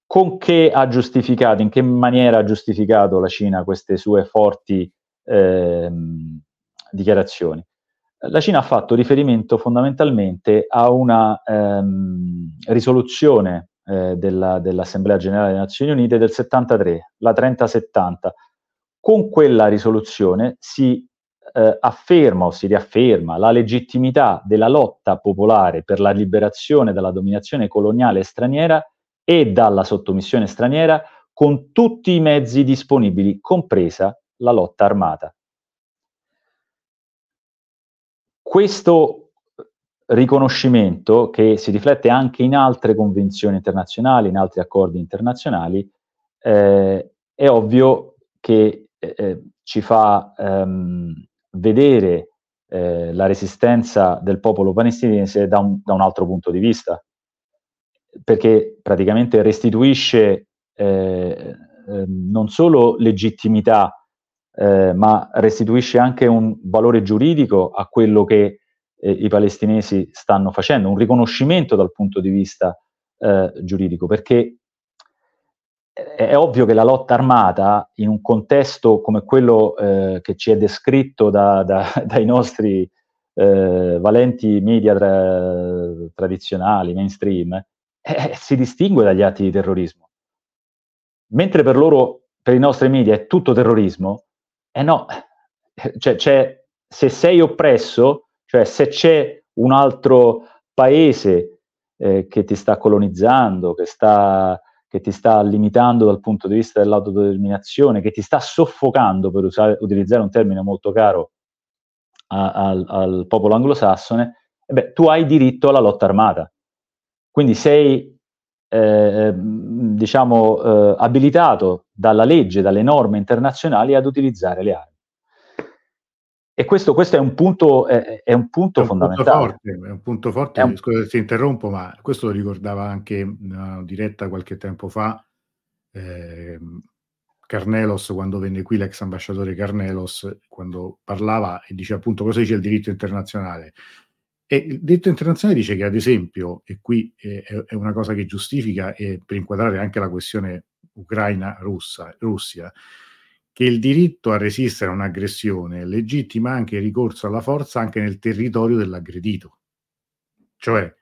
S2: con che ha giustificato, in che maniera ha giustificato la Cina queste sue forti eh, dichiarazioni? la Cina ha fatto riferimento fondamentalmente a una ehm, risoluzione eh, della, dell'Assemblea Generale delle Nazioni Unite del 73, la 3070. Con quella risoluzione si eh, afferma o si riafferma la legittimità della lotta popolare per la liberazione dalla dominazione coloniale straniera e dalla sottomissione straniera con tutti i mezzi disponibili, compresa la lotta armata. Questo riconoscimento, che si riflette anche in altre convenzioni internazionali, in altri accordi internazionali, eh, è ovvio che eh, eh ci fa ehm, vedere eh, la resistenza del popolo palestinese da un, da un, altro punto di vista, perché praticamente restituisce eh, ehm, non solo legittimità eh, ma restituisce anche un valore giuridico a quello che eh, i palestinesi stanno facendo, un riconoscimento dal punto di vista giuridico, perché è, ovvio che la lotta armata in un contesto come quello eh, che ci è descritto da, da, <laughs> dai nostri eh, valenti media tra, tradizionali, mainstream, eh, si distingue dagli atti di terrorismo. Mentre per loro, per i nostri media, è tutto terrorismo, eh no, cioè, cioè, se sei oppresso, cioè se c'è un altro paese eh, che ti sta colonizzando, che, sta, che, ti sta limitando dal punto di vista dell'autodeterminazione, che ti sta soffocando, per usare, utilizzare un termine molto caro a, a, al popolo anglosassone, eh beh, tu hai diritto alla lotta armata. Quindi sei eh, diciamo, eh, abilitato dalla legge, dalle norme internazionali ad utilizzare le armi. E questo, questo è un punto, è, è un punto è un fondamentale.
S1: Punto forte, è un punto forte, un... scusa se interrompo, ma questo lo ricordava anche una diretta qualche tempo fa. Eh, Carnelos, quando venne qui l'ex ambasciatore Carnelos, quando parlava e dice appunto cosa dice il diritto internazionale. E il diritto internazionale dice che, ad esempio, e qui è, è una cosa che giustifica e per inquadrare anche la questione Ucraina-Russia, che il diritto a resistere a un'aggressione legittima anche il ricorso alla forza anche nel territorio dell'aggredito. Cioè,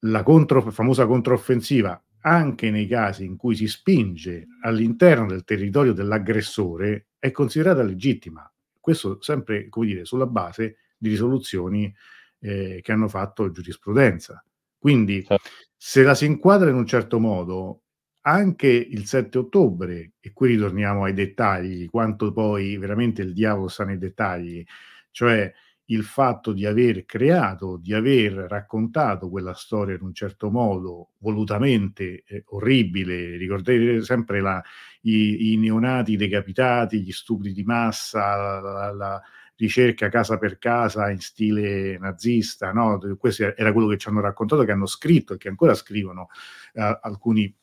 S1: la contro, famosa controffensiva, anche nei casi in cui si spinge all'interno del territorio dell'aggressore, è considerata legittima. Questo sempre, come dire, sulla base di risoluzioni eh, che hanno fatto giurisprudenza. Quindi certo. se la si inquadra in un certo modo, anche il 7 ottobre, e qui ritorniamo ai dettagli, quanto poi veramente il diavolo sta nei dettagli, cioè il fatto di aver creato, di aver raccontato quella storia in un certo modo volutamente eh, orribile, ricordate sempre la, i, i, neonati decapitati, gli stupri di massa, la, la, ricerca casa per casa in stile nazista, no? questo era quello che ci hanno raccontato, che hanno scritto e che ancora scrivono eh, alcuni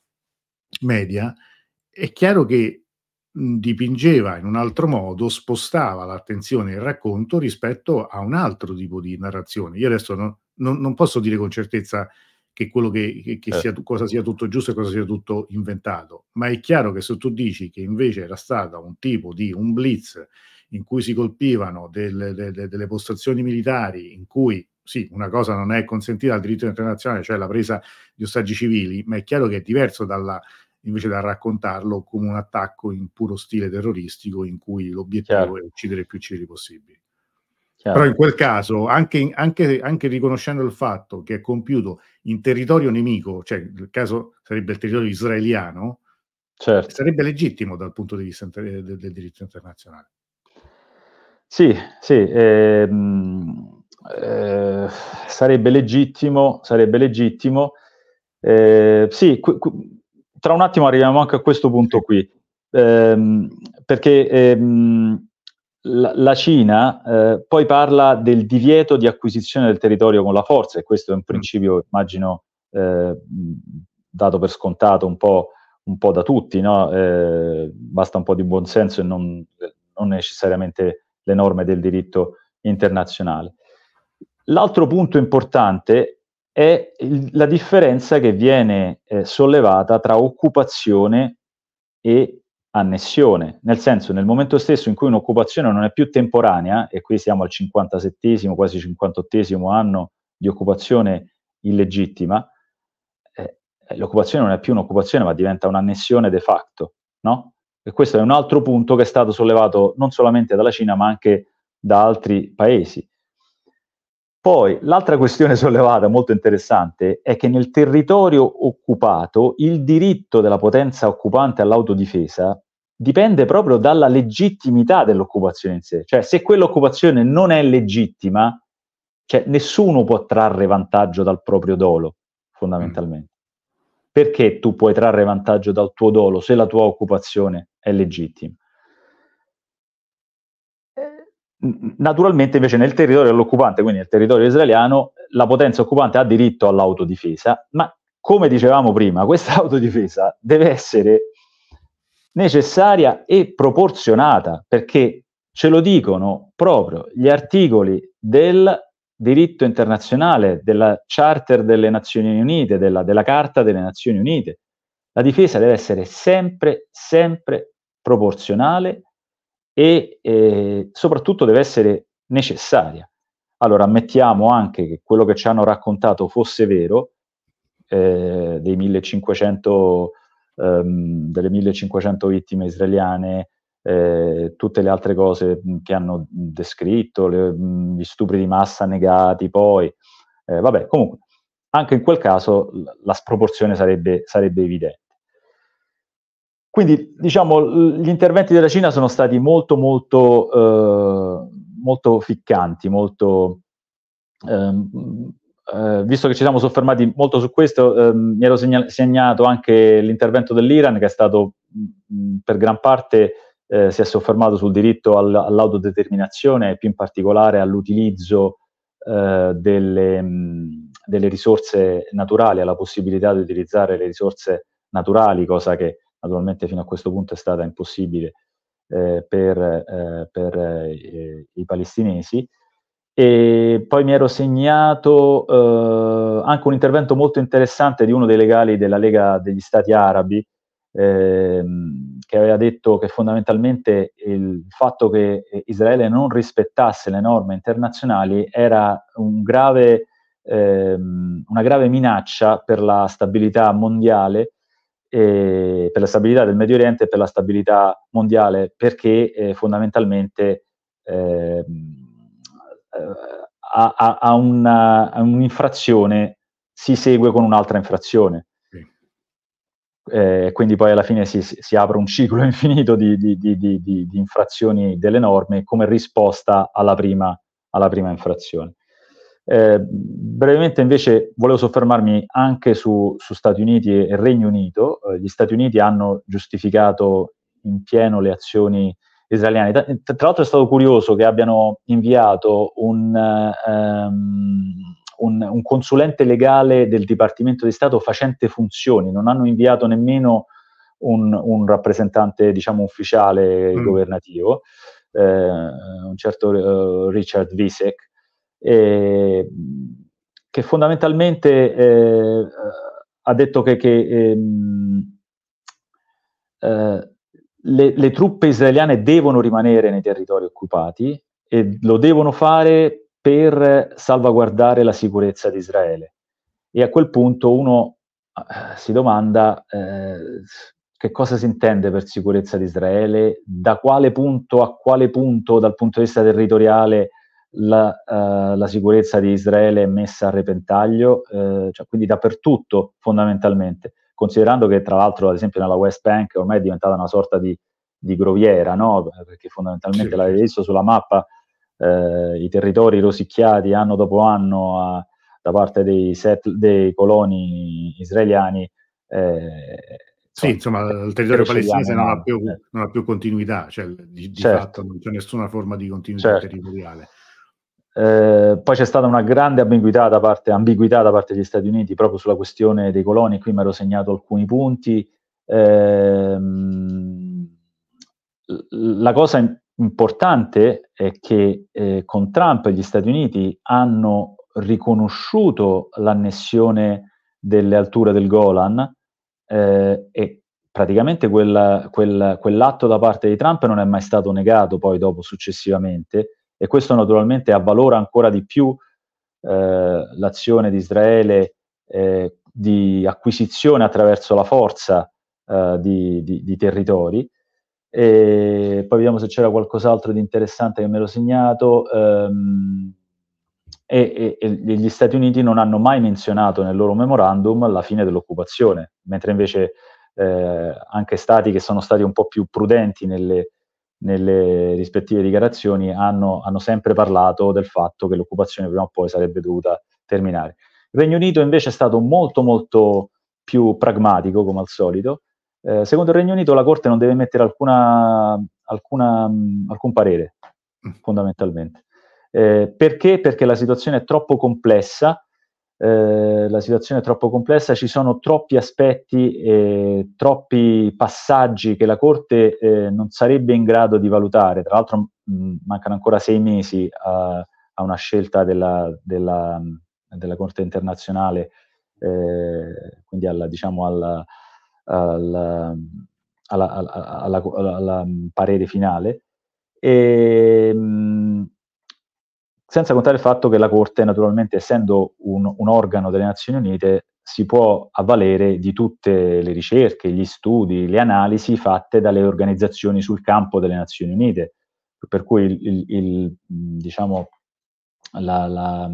S1: media, è chiaro che mh, dipingeva in un altro modo, spostava l'attenzione e il racconto rispetto a un altro tipo di narrazione. Io adesso no, non, non, posso dire con certezza che quello che, che, eh. sia, cosa sia tutto giusto e cosa sia tutto inventato, ma è chiaro che se tu dici che invece era stato un tipo di un blitz in cui si colpivano delle, delle, delle postazioni militari, in cui sì, una cosa non è consentita dal diritto internazionale, cioè la presa di ostaggi civili, ma è chiaro che è diverso dalla, invece da raccontarlo come un attacco in puro stile terroristico in cui l'obiettivo chiaro. è uccidere più civili possibili. Chiaro. Però in quel caso, anche, anche, anche, riconoscendo il fatto che è compiuto in territorio nemico, cioè il caso sarebbe il territorio israeliano, certo. sarebbe legittimo dal punto di vista del, del diritto internazionale.
S2: Sì, sì, ehm, eh, sarebbe legittimo, sarebbe legittimo. Eh, sì, qu- qu- tra un attimo arriviamo anche a questo punto qui, ehm, perché ehm, la, la, Cina eh, poi parla del divieto di acquisizione del territorio con la forza, e questo è un mm. principio, immagino, eh, dato per scontato un po', un po da tutti, no? Eh, basta un po' di buonsenso e non, non necessariamente le norme del diritto internazionale. L'altro punto importante è il, la differenza che viene eh, sollevata tra occupazione e annessione, nel senso nel momento stesso in cui un'occupazione non è più temporanea, e qui siamo al 57 quasi 58 anno di occupazione illegittima, eh, l'occupazione non è più un'occupazione ma diventa un'annessione de facto, no? E questo è un altro punto che è stato sollevato non solamente dalla Cina ma anche da altri paesi. Poi l'altra questione <laughs> sollevata molto interessante è che nel territorio occupato il diritto della potenza occupante all'autodifesa dipende proprio dalla legittimità dell'occupazione in sé. Cioè se quell'occupazione non è legittima, cioè, nessuno può trarre vantaggio dal proprio dolo, fondamentalmente. Mm. Perché tu puoi trarre vantaggio dal tuo dolo se la tua occupazione è legittima? Naturalmente invece nel territorio dell'occupante, quindi nel territorio israeliano, la potenza occupante ha diritto all'autodifesa, ma come dicevamo prima, questa <laughs> autodifesa deve essere necessaria e proporzionata, perché ce lo dicono proprio gli articoli del diritto internazionale, della Charter delle Nazioni Unite, della, della Carta delle Nazioni Unite. La difesa deve essere sempre, sempre proporzionale e eh, soprattutto deve essere necessaria. Allora ammettiamo anche che quello che ci hanno raccontato fosse vero, eh, dei 1500, ehm, delle 1500 vittime israeliane, eh, tutte le altre cose che hanno descritto, le, gli stupri di massa negati, poi, eh, vabbè, comunque, anche in quel caso la sproporzione sarebbe, sarebbe evidente. Quindi diciamo gli interventi della Cina sono stati molto molto, eh, molto ficcanti, molto, ehm, eh, visto che ci siamo soffermati molto su questo, eh, mi ero segna- segnato anche l'intervento dell'Iran che è stato mh, per gran parte eh, si è soffermato sul diritto all- all'autodeterminazione e più in particolare all'utilizzo eh, delle, mh, delle risorse naturali, alla possibilità di utilizzare le risorse naturali, cosa che naturalmente fino a questo punto è stata impossibile eh, per, eh, per eh, i palestinesi. E poi mi ero segnato eh, anche un intervento molto interessante di uno dei legali della Lega degli Stati Arabi, ehm, che aveva detto che fondamentalmente il fatto che Israele non rispettasse le norme internazionali era un grave, ehm, una grave minaccia per la stabilità mondiale per la stabilità del Medio Oriente e per la stabilità mondiale, perché eh, fondamentalmente ehm, eh, a, a, una, a, un'infrazione si segue con un'altra infrazione. Eh, quindi poi alla fine si, si, apre un ciclo <laughs> infinito di, di, di, di, infrazioni delle norme come risposta alla prima, alla prima infrazione. Eh, brevemente invece volevo soffermarmi anche su, su Stati Uniti e Regno Unito. Eh, gli Stati Uniti hanno giustificato in pieno le azioni israeliane. Tra, tra l'altro è stato curioso che abbiano inviato un, um, un, un, consulente legale del Dipartimento di Stato facente funzioni, non hanno inviato nemmeno un, un rappresentante diciamo, ufficiale mm. governativo, eh, un certo uh, Richard Visek, eh, che fondamentalmente eh, ha detto che, che ehm, eh, le, le, truppe israeliane devono rimanere nei territori occupati e lo devono fare per salvaguardare la sicurezza di Israele. E a quel punto uno eh, si domanda eh, che cosa si intende per sicurezza di Israele, da quale punto a quale punto dal punto di vista territoriale la, uh, la, sicurezza di Israele è messa a repentaglio, uh, cioè, quindi dappertutto fondamentalmente, considerando che tra l'altro ad esempio nella West Bank ormai è diventata una sorta di, di groviera, no? perché fondamentalmente sì. l'avete visto sulla mappa, uh, i territori rosicchiati anno dopo anno a, da parte dei, set, dei coloni israeliani.
S1: Eh, sì, insomma, il territorio palestinese non ha, più, eh. non ha, più, continuità, cioè di, di certo. fatto non c'è nessuna forma di continuità certo. territoriale.
S2: Eh, poi c'è stata una grande ambiguità da, parte, ambiguità da parte degli Stati Uniti proprio sulla questione dei coloni, qui mi ero segnato alcuni punti. Eh, la cosa importante è che eh, con Trump gli Stati Uniti hanno riconosciuto l'annessione delle alture del Golan eh, e praticamente quella, quella, quell'atto da parte di Trump non è mai stato negato poi dopo successivamente e questo naturalmente avvalora ancora di più eh, l'azione di Israele eh, di acquisizione attraverso la forza eh, di, di, di, territori. E poi vediamo se c'era qualcos'altro di interessante che me l'ho segnato. Ehm, e, e, gli Stati Uniti non hanno mai menzionato nel loro memorandum la fine dell'occupazione, mentre invece eh, anche stati che sono stati un po' più prudenti nelle, nelle rispettive dichiarazioni hanno, hanno, sempre parlato del fatto che l'occupazione prima o poi sarebbe dovuta terminare. Il Regno Unito invece è stato molto molto più pragmatico, come al solito. Eh, secondo il Regno Unito la Corte non deve mettere alcuna, alcuna, alcun parere, mm. fondamentalmente. Eh, perché? Perché la situazione è troppo complessa eh, la situazione è troppo complessa, ci sono troppi aspetti e troppi passaggi che la Corte eh, non sarebbe in grado di valutare. Tra l'altro mh, mancano ancora sei mesi a, a una scelta della, della, della Corte internazionale, eh, quindi alla, diciamo alla, alla, alla parere finale. E, mh, senza contare il fatto che la Corte, naturalmente, essendo un, un, organo delle Nazioni Unite, si può avvalere di tutte le ricerche, gli studi, le analisi fatte dalle organizzazioni sul campo delle Nazioni Unite. Per cui il, il, il, diciamo, la, la,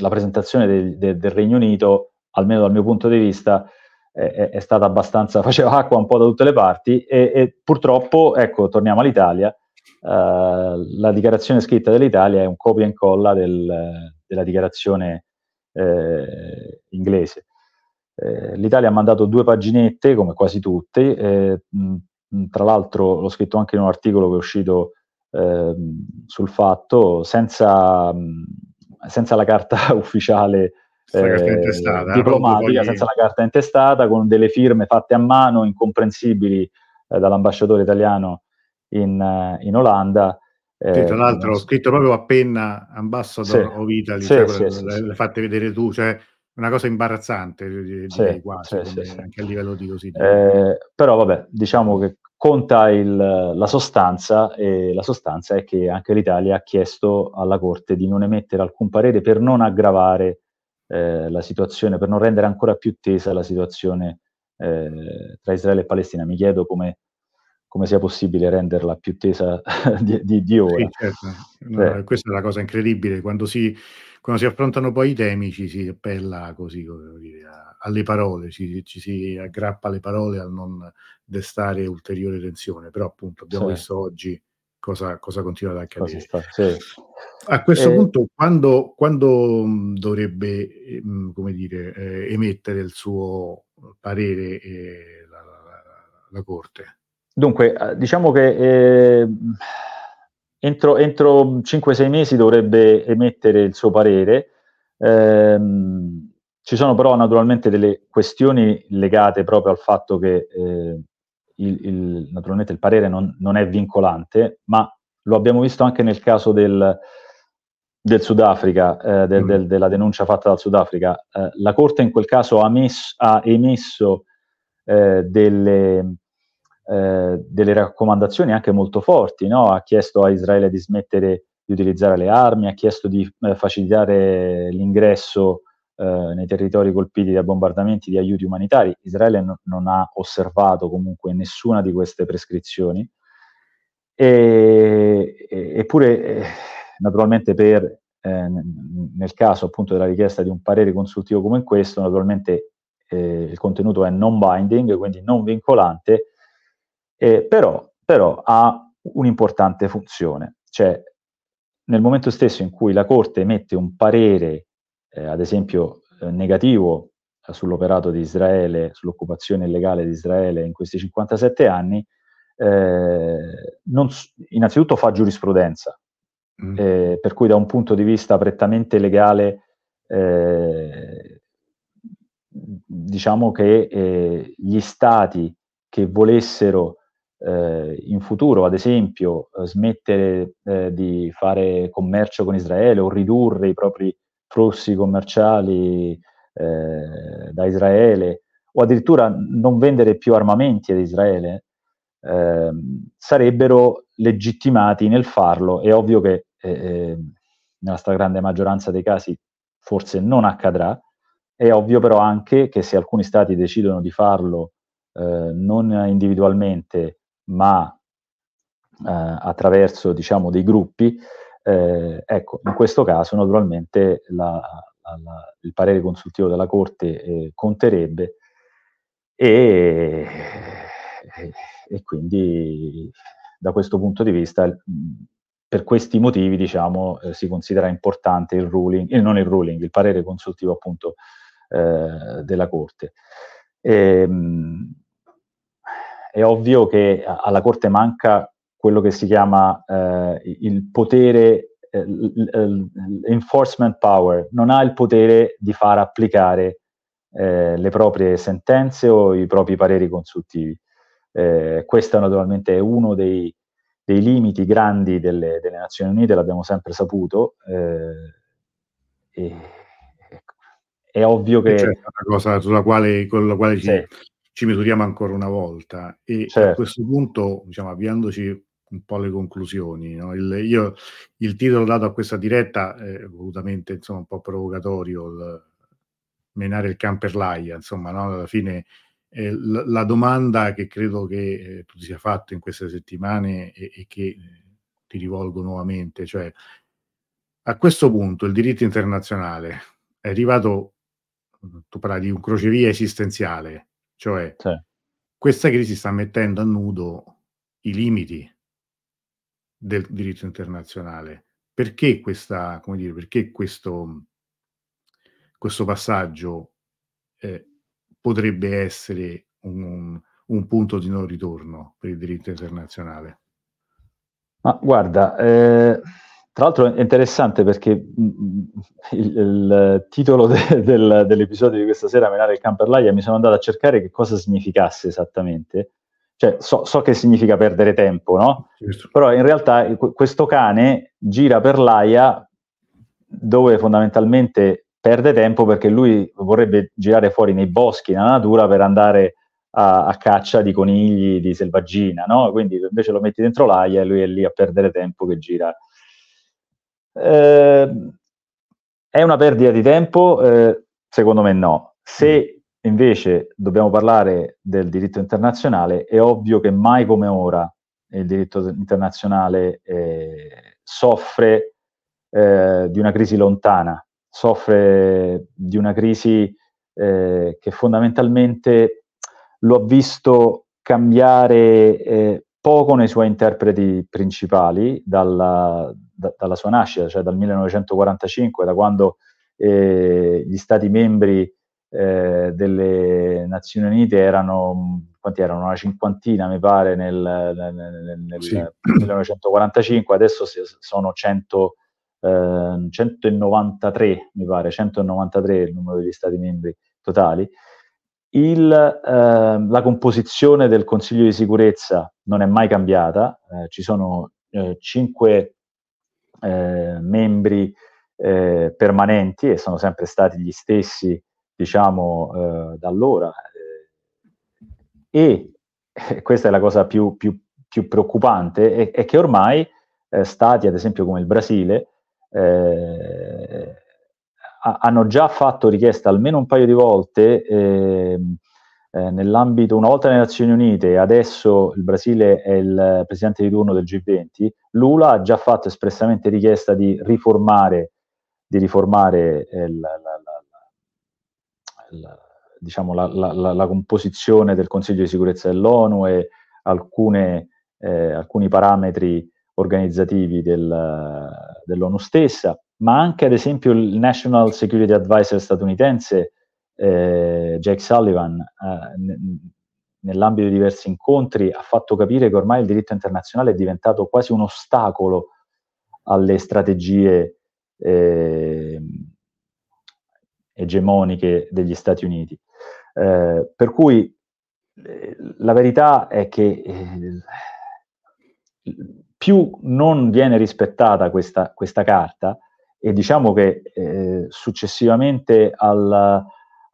S2: la, presentazione del, del, del, Regno Unito, almeno dal mio punto di vista, è, è, stata abbastanza, <laughs> faceva acqua un po' da tutte le parti e, e purtroppo, ecco, torniamo all'Italia, la dichiarazione scritta dell'Italia è un copia e incolla del, della dichiarazione eh, inglese. Eh, L'Italia ha mandato due paginette, come quasi tutte, eh, mh, tra l'altro l'ho scritto anche in un articolo che è uscito ehm, sul fatto, senza, mh, senza la carta <laughs> ufficiale eh, diplomatica, senza la carta intestata, con delle firme fatte a mano, incomprensibili eh, dall'ambasciatore italiano in, eh, in Olanda.
S1: Sì, tra eh, l'altro ho scritto proprio a penna Ambassador sì, of Italy, sì, cioè, sì, le, le fatte vedere tu, cioè una cosa imbarazzante direi quasi, anche a livello di così.
S2: Eh, però vabbè, diciamo che conta il, la sostanza e la sostanza è che anche l'Italia ha chiesto alla Corte di non emettere alcun parere per non aggravare eh, la situazione, per non rendere ancora più tesa la situazione eh, tra Israele e Palestina. Mi chiedo come come sia possibile renderla più tesa <laughs> di, di, di ora. Sì, certo.
S1: no, eh. Questa è la cosa incredibile, quando si, quando si, affrontano poi i temi ci si appella così dire, a, alle parole, ci, ci, si aggrappa alle parole al non destare ulteriore tensione, però appunto abbiamo sì. visto oggi cosa, cosa continua ad accadere. Sta, sì. A questo eh, punto quando, quando dovrebbe mh, come dire, eh, emettere il suo parere eh, la, la, la Corte?
S2: Dunque, eh, diciamo che eh, entro, entro 5-6 mesi dovrebbe emettere il suo parere. Eh, ci sono però naturalmente delle questioni legate proprio al fatto che eh, il, il, naturalmente il parere non, non, è vincolante, ma lo abbiamo visto anche nel caso del, del Sudafrica, eh, del, mm. del, della denuncia fatta dal Sudafrica. Eh, la Corte in quel caso ha, messo, ha emesso delle eh, delle raccomandazioni anche molto forti, no? ha chiesto a Israele di smettere di utilizzare le armi, ha chiesto di eh, facilitare l'ingresso eh, nei territori colpiti da bombardamenti di aiuti umanitari. Israele no, non ha osservato comunque nessuna di queste prescrizioni. E, e, eppure, eh, naturalmente per, eh, nel caso appunto della richiesta di un parere consultivo come questo, naturalmente il contenuto è non binding, quindi non vincolante, però, però ha un'importante funzione, cioè nel momento stesso in cui la Corte emette un parere, eh, ad esempio eh, negativo eh, sull'operato di Israele, sull'occupazione illegale di Israele in questi 57 anni, eh, non, innanzitutto fa giurisprudenza, mm. Eh, per cui da un punto di vista prettamente legale eh, diciamo che gli stati che volessero eh, in futuro, ad esempio, eh, smettere eh, di fare commercio con Israele o ridurre i propri flussi commerciali eh, da Israele o addirittura non vendere più armamenti ad Israele, ehm, sarebbero legittimati nel farlo. È ovvio che eh, ehm, nella stragrande maggioranza dei casi forse non accadrà, è ovvio però anche che se alcuni stati decidono di farlo eh, non individualmente ma eh, attraverso diciamo, dei gruppi, eh, ecco, in questo caso naturalmente la, la, il parere consultivo della Corte eh, conterebbe e, e, quindi da questo punto di vista per questi motivi diciamo, eh, si considera importante il ruling, eh, non il ruling, il parere consultivo appunto eh, della Corte. E, ehm, è ovvio che alla Corte manca quello che si chiama eh, il potere, eh, l'enforcement power, non ha il potere di far applicare eh, le proprie sentenze o i propri pareri consultivi. Eh, questo naturalmente è uno dei, dei limiti grandi delle, delle, Nazioni Unite, l'abbiamo sempre saputo. Eh, e, è ovvio che... C'è
S1: una cosa sulla quale, con la quale sì. ci ci misuriamo ancora una volta e certo. a questo punto, diciamo, avviandoci un po' alle conclusioni, no? il, io, il titolo dato a questa diretta è volutamente insomma, un po' provocatorio, il, menare il camper laia, insomma, no? alla fine eh, la, la, domanda che credo che eh, tu ti sia fatto in queste settimane e, e che eh, ti rivolgo nuovamente, cioè a questo punto il diritto internazionale è arrivato, tu parli di un crocevia esistenziale, cioè, sì. questa crisi sta mettendo a nudo i limiti del diritto internazionale. Perché, questa, come dire, perché questo, questo passaggio eh, potrebbe essere un, un, punto di non ritorno per il diritto internazionale?
S2: Ma guarda, eh, tra l'altro è interessante perché mm, mm, il, il titolo de, del, dell'episodio di questa sera, Menare il Camperlaia, mi sono andato a cercare che cosa significasse esattamente. Cioè, so, so che significa perdere tempo, no? Giusto. Però in realtà questo cane gira per l'aia dove fondamentalmente perde tempo perché lui vorrebbe girare fuori nei boschi, nella natura, per andare a, a, caccia di conigli, di selvaggina, no? Quindi invece lo metti dentro l'aia e lui è lì a perdere tempo che gira eh, è una perdita di tempo? Eh, secondo me no. Se invece dobbiamo parlare del diritto internazionale, è ovvio che mai come ora il diritto internazionale eh, soffre eh, di una crisi lontana, soffre di una crisi eh, che fondamentalmente lo ha visto cambiare eh, poco nei suoi interpreti principali dalla, da, dalla sua nascita, cioè dal 1945, da quando eh, gli Stati membri eh, delle Nazioni Unite erano, quanti erano? Una cinquantina, mi pare, nel, nel, nel sì. <clears throat> 1945, adesso sono 100, eh, 193, mi pare, 193 il numero degli Stati membri totali. Il, eh, la composizione del Consiglio di sicurezza non è mai cambiata, eh, ci sono eh, cinque eh, membri eh, permanenti e sono sempre stati gli stessi, diciamo, eh, da allora. e questa è la cosa più, più, più preoccupante, è, è, che ormai stati, ad esempio, come il Brasile, hanno già fatto richiesta almeno un paio di volte eh, nell'ambito, una volta nelle Nazioni Unite e adesso il Brasile è il presidente di turno del G20, Lula ha già fatto espressamente richiesta di riformare, di riformare eh, la, la, la, diciamo, la, composizione del Consiglio di sicurezza dell'ONU e alcune, eh, alcuni parametri organizzativi del, dell'ONU stessa, ma anche ad esempio il National Security Advisor statunitense eh, Jake Sullivan eh, n- nell'ambito di diversi incontri ha fatto capire che ormai il diritto internazionale è diventato quasi un ostacolo alle strategie eh, egemoniche degli Stati Uniti. Eh, per cui eh, la verità è che eh, più non viene rispettata questa, questa carta, e diciamo che eh, successivamente al,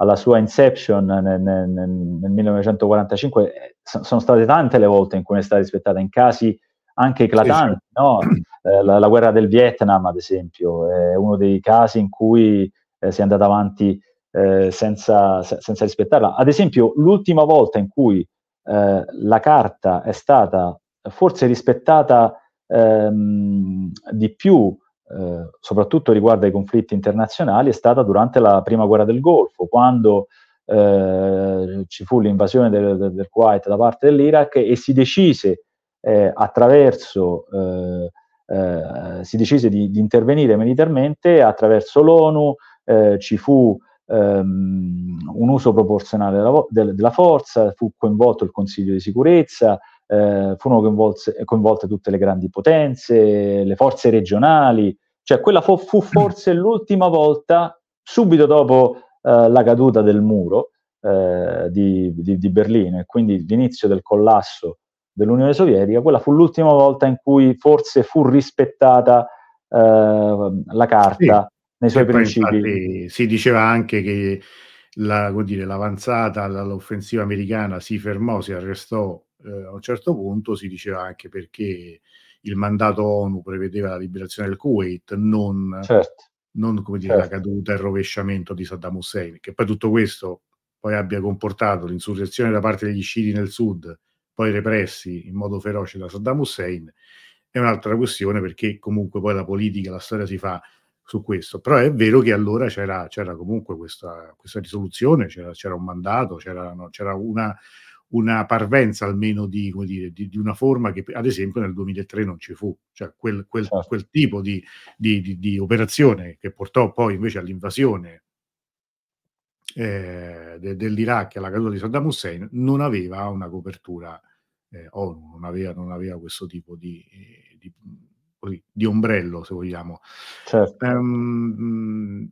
S2: alla sua inception nel, nel, nel 1945 eh, sono state tante le volte in cui è stata rispettata, in casi anche eclatanti, sì, no? eh, la, la, guerra del Vietnam ad esempio è uno dei casi in cui eh, si è andata avanti eh, senza, senza, rispettarla. Ad esempio l'ultima volta in cui eh, la carta è stata forse rispettata ehm, di più eh, soprattutto riguardo ai conflitti internazionali, è stata durante la prima guerra del Golfo, quando eh, ci fu l'invasione del, del, del, Kuwait da parte dell'Iraq e si decise eh, attraverso eh, eh, si decise di, di, intervenire militarmente attraverso l'ONU, ci fu ehm, un uso proporzionale della, de, della forza, fu coinvolto il Consiglio di sicurezza, eh, furono coinvolte, coinvolte, tutte le grandi potenze, le forze regionali, cioè quella fu, fu forse l'ultima volta, subito dopo eh, la caduta del muro eh, di, di, di, Berlino e quindi l'inizio del collasso dell'Unione Sovietica, quella fu l'ultima volta in cui forse fu rispettata eh, la carta sì, nei suoi principi.
S1: Si diceva anche che la, dire, l'avanzata, l'offensiva americana si fermò, si arrestò eh, a un certo punto si diceva anche perché il mandato ONU prevedeva la liberazione del Kuwait, non, certo. non come dire, certo. la caduta e il rovesciamento di Saddam Hussein, che poi tutto questo poi abbia comportato l'insurrezione da parte degli sciiti nel sud, poi repressi in modo feroce da Saddam Hussein, è un'altra questione perché comunque poi la politica, la storia si fa su questo. Però è vero che allora c'era, c'era comunque questa, questa risoluzione, c'era, c'era, un mandato, c'era, no, c'era una, una parvenza almeno di, dire, di, di, una forma che ad esempio nel 2003 non ci fu, cioè quel, quel, certo. quel tipo di, di, operazione che portò poi invece all'invasione eh, de, dell'Iraq e alla caduta di Saddam Hussein non aveva una copertura eh, ONU, non aveva, non aveva, questo tipo di, così, di ombrello se vogliamo. Certo. Um,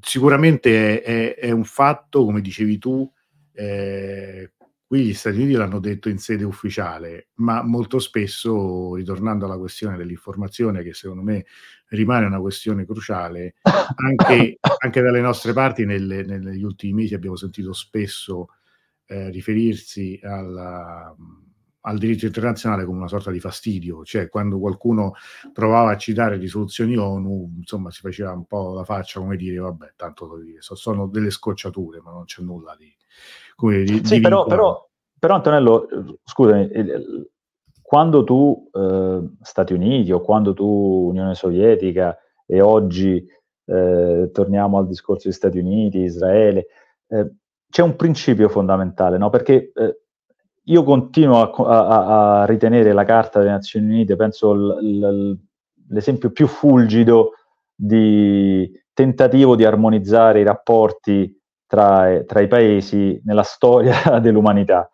S1: sicuramente è, è, è, un fatto, come dicevi tu, eh, qui gli Stati Uniti l'hanno detto in sede ufficiale, ma molto spesso, ritornando alla questione dell'informazione, che secondo me rimane una questione cruciale, anche, <coughs> anche dalle nostre parti nelle, negli ultimi mesi abbiamo sentito spesso eh, riferirsi alla, al diritto internazionale come una sorta di fastidio, cioè quando qualcuno provava a citare risoluzioni ONU, insomma si faceva un po' la faccia come dire, vabbè, tanto sono delle scocciature, ma non c'è nulla di
S2: come di, sì, di però, però, però, Antonello, scusami, quando tu, eh, Stati Uniti o quando tu, Unione Sovietica, e oggi eh, torniamo al discorso di Stati Uniti, Israele, eh, c'è un principio fondamentale, no? perché eh, io continuo a, a, a, ritenere la Carta delle Nazioni Unite, penso l, l, l'esempio più fulgido di tentativo di armonizzare i rapporti tra, tra i paesi nella storia <laughs> dell'umanità.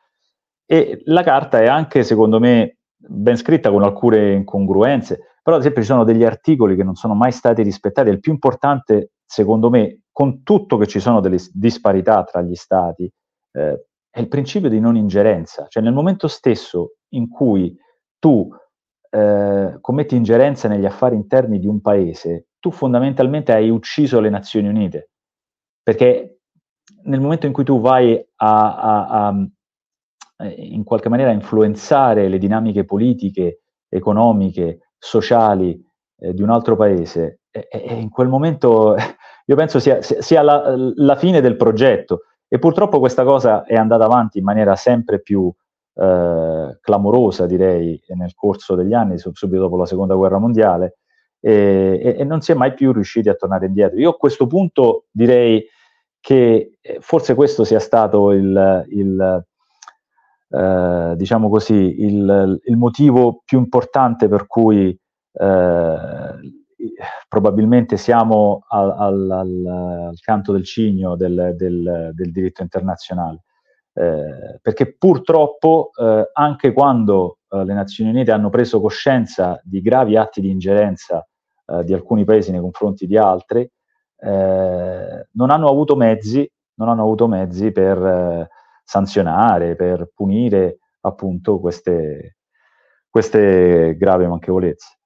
S2: E la carta è anche, secondo me, ben scritta con alcune incongruenze, però ad esempio ci sono degli articoli che non sono mai stati rispettati. Il più importante, secondo me, con tutto che ci sono delle disparità tra gli stati, eh, è il principio di non ingerenza. Cioè nel momento stesso in cui tu eh, commetti ingerenza negli affari interni di un paese, tu fondamentalmente hai ucciso le Nazioni Unite. Perché nel momento in cui tu vai a, a, a eh, in qualche maniera influenzare le dinamiche politiche, economiche, sociali eh, di un altro paese, e, e, in quel momento <laughs> io penso sia, sia la, la, fine del progetto. E purtroppo questa cosa è andata avanti in maniera sempre più eh, clamorosa, direi, nel corso degli anni, subito dopo la seconda guerra mondiale, e, e, non si è mai più riusciti a tornare indietro. Io a questo punto direi che eh, forse questo sia stato il, il eh, diciamo così, il, il, motivo più importante per cui eh, probabilmente siamo al, al, al, canto del cigno del, del, del diritto internazionale. Eh, perché purtroppo eh, anche quando eh, le Nazioni Unite hanno preso coscienza di gravi atti di ingerenza eh, di alcuni paesi nei confronti di altri, eh, non hanno avuto mezzi, hanno avuto mezzi per eh, sanzionare, per punire appunto queste, queste gravi manchevolezze.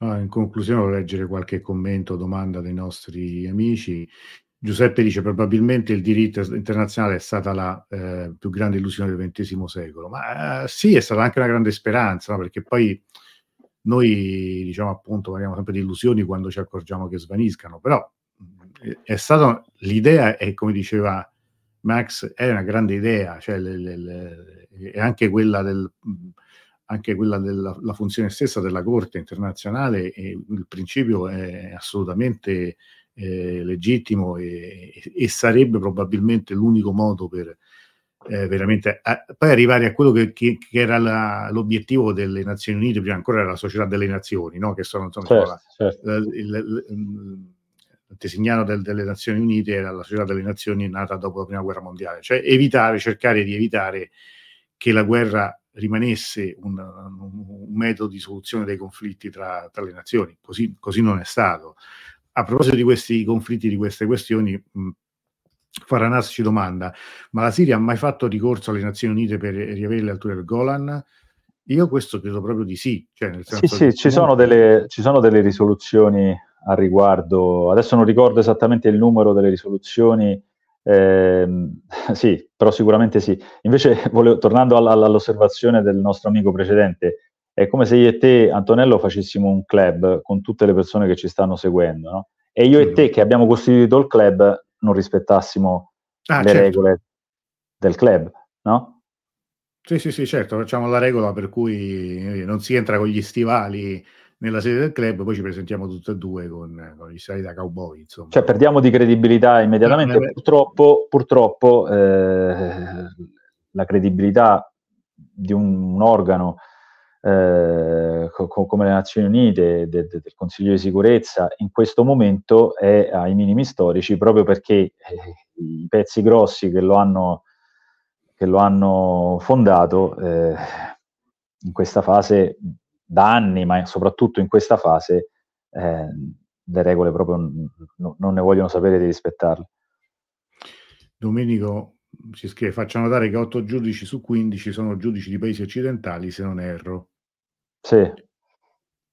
S1: In conclusione, vorrei leggere qualche commento o domanda dei nostri amici. Giuseppe dice probabilmente il diritto internazionale è stata la eh, più grande illusione del XX secolo, ma eh, sì, è stata anche una grande speranza, no? perché poi noi diciamo appunto parliamo sempre di illusioni quando ci accorgiamo che svaniscano, però è stata l'idea è come diceva Max, è una grande idea, cioè le, le, le, è anche quella del anche quella della funzione stessa della Corte internazionale, il principio è assolutamente eh, legittimo e, e, sarebbe probabilmente l'unico modo per eh, veramente a, poi arrivare a quello che, che, che era la, l'obiettivo delle Nazioni Unite, prima ancora era la società delle nazioni, no? che sono insomma, certo, certo. La, il, il, antesignano del, delle Nazioni Unite era la società delle nazioni nata dopo la prima guerra mondiale, cioè evitare, cercare di evitare che la guerra rimanesse un, un, metodo di soluzione dei conflitti tra, tra le nazioni, così, così non è stato a proposito di questi conflitti, di queste questioni, mh, Faranas ci domanda, ma la Siria ha mai fatto ricorso alle Nazioni Unite per riavere le alture del Golan? Io questo credo proprio di sì. Cioè
S2: sì, sì, ci sono, delle, ci sono delle risoluzioni a riguardo, adesso non ricordo esattamente il numero delle risoluzioni, eh, <laughs> sì, però sicuramente sì. Invece, <laughs> volevo, tornando all- all'osservazione del nostro amico precedente, è come se io e te, Antonello, facessimo un club con tutte le persone che ci stanno seguendo, no? E io e te, che abbiamo costituito il club, non rispettassimo ah, le certo. regole del club, no?
S1: Sì, sì, sì, certo, facciamo la regola per cui non si entra con gli stivali nella sede del club, poi ci presentiamo tutte e due con, con gli stivali da cowboy, insomma.
S2: Cioè perdiamo di credibilità immediatamente, no, purtroppo, purtroppo eh, la credibilità di un, un organo eh, co- come le Nazioni Unite, de- de- del Consiglio di sicurezza, in questo momento è ai minimi storici proprio perché eh, i pezzi grossi che lo hanno, che lo hanno fondato eh, in questa fase da anni, ma soprattutto in questa fase, eh, le regole proprio n- non ne vogliono sapere di rispettarle.
S1: Domenico si scrive, faccia notare che 8 giudici su 15 sono giudici di paesi occidentali, se non erro.
S2: Sì,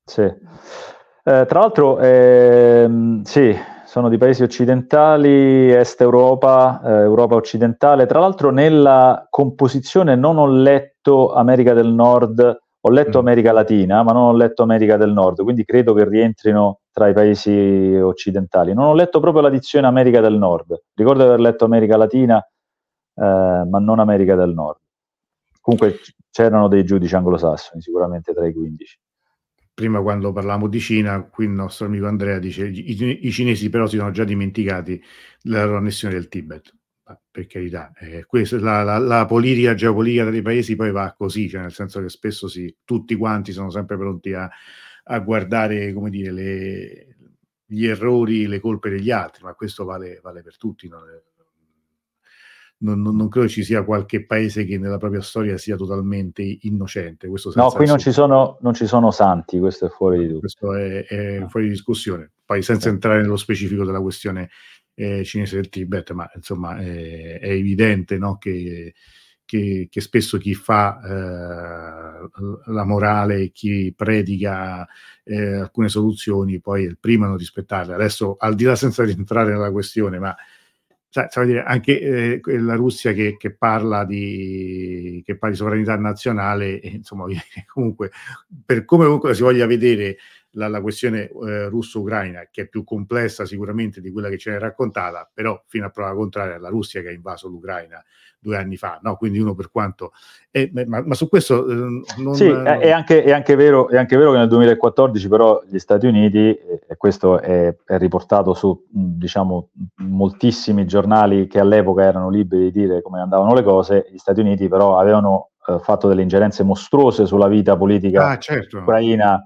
S2: sì. Eh, tra l'altro, ehm, sì, sono di paesi occidentali, Est Europa, eh, Europa occidentale. Tra l'altro, nella composizione non ho letto America del Nord, ho letto mm. America Latina, ma non ho letto America del Nord, quindi credo che rientrino tra i paesi occidentali. Non ho letto proprio la dizione America del Nord. Ricordo di aver letto America Latina, eh, ma non America del Nord. Comunque c'erano dei giudici anglosassoni, sicuramente tra i 15.
S1: Prima quando parlavamo di Cina, qui il nostro amico Andrea dice i, i cinesi però si sono già dimenticati la loro annessione del Tibet. Per carità, eh, questa, la, la, la, politica geopolitica dei paesi poi va così, cioè nel senso che spesso si, tutti quanti sono sempre pronti a, a guardare come dire, le, gli errori, le colpe degli altri, ma questo vale, vale per tutti. No? non, non, non, credo ci sia qualche paese che nella propria storia sia totalmente innocente.
S2: no, qui non ci, sono, non ci, sono, santi, questo è fuori di dubbio.
S1: Questo è, è fuori di discussione. Poi senza entrare nello specifico della questione eh, cinese del Tibet, ma insomma è, è evidente no, che, che, che, spesso chi fa eh, la morale, chi predica eh, alcune soluzioni, poi è il primo a non rispettarle. Adesso, al di là senza rientrare nella questione, ma cioè, dire, anche eh, la Russia che, che, parla di, che, parla di, sovranità nazionale, insomma, <laughs> comunque, per come comunque si voglia vedere la, la questione eh, russo-ucraina, che è più complessa sicuramente di quella che ce n'è raccontata, però fino a prova contraria è la Russia che ha invaso l'Ucraina due anni fa, no? quindi uno per quanto... Eh, ma, ma, su questo... Eh,
S2: non, sì. È, anche, è, anche vero, è, anche, vero, che nel 2014 però gli Stati Uniti, e questo è, è riportato su diciamo, moltissimi giornali che all'epoca erano liberi di dire come andavano le cose, gli Stati Uniti però avevano eh, fatto delle ingerenze mostruose sulla vita politica ah, certo. ucraina,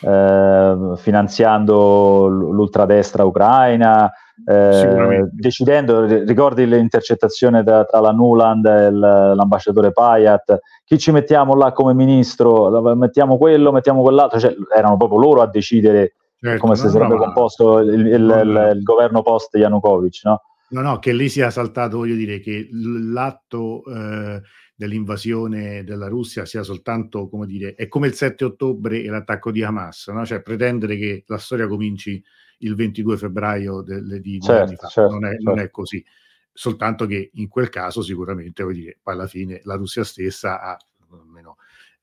S2: eh, finanziando l'ultradestra ucraina, eh, decidendo, ricordi l'intercettazione tra la Nuland e l'ambasciatore Payat, chi ci mettiamo là come ministro, mettiamo quello, mettiamo quell'altro, cioè, erano proprio loro a decidere certo, come si sarebbe no, composto il, il, il, il, governo post Yanukovych, no?
S1: No, no, che lì sia saltato, voglio dire, che l'atto eh, dell'invasione della Russia sia soltanto, come dire, è come il 7 ottobre e l'attacco di Hamas, no? cioè pretendere che la storia cominci il 22 febbraio del, di certo, anni fa, certo, non, è, certo. non, è, così, soltanto che in quel caso sicuramente, voglio dire, poi alla fine la Russia stessa ha, almeno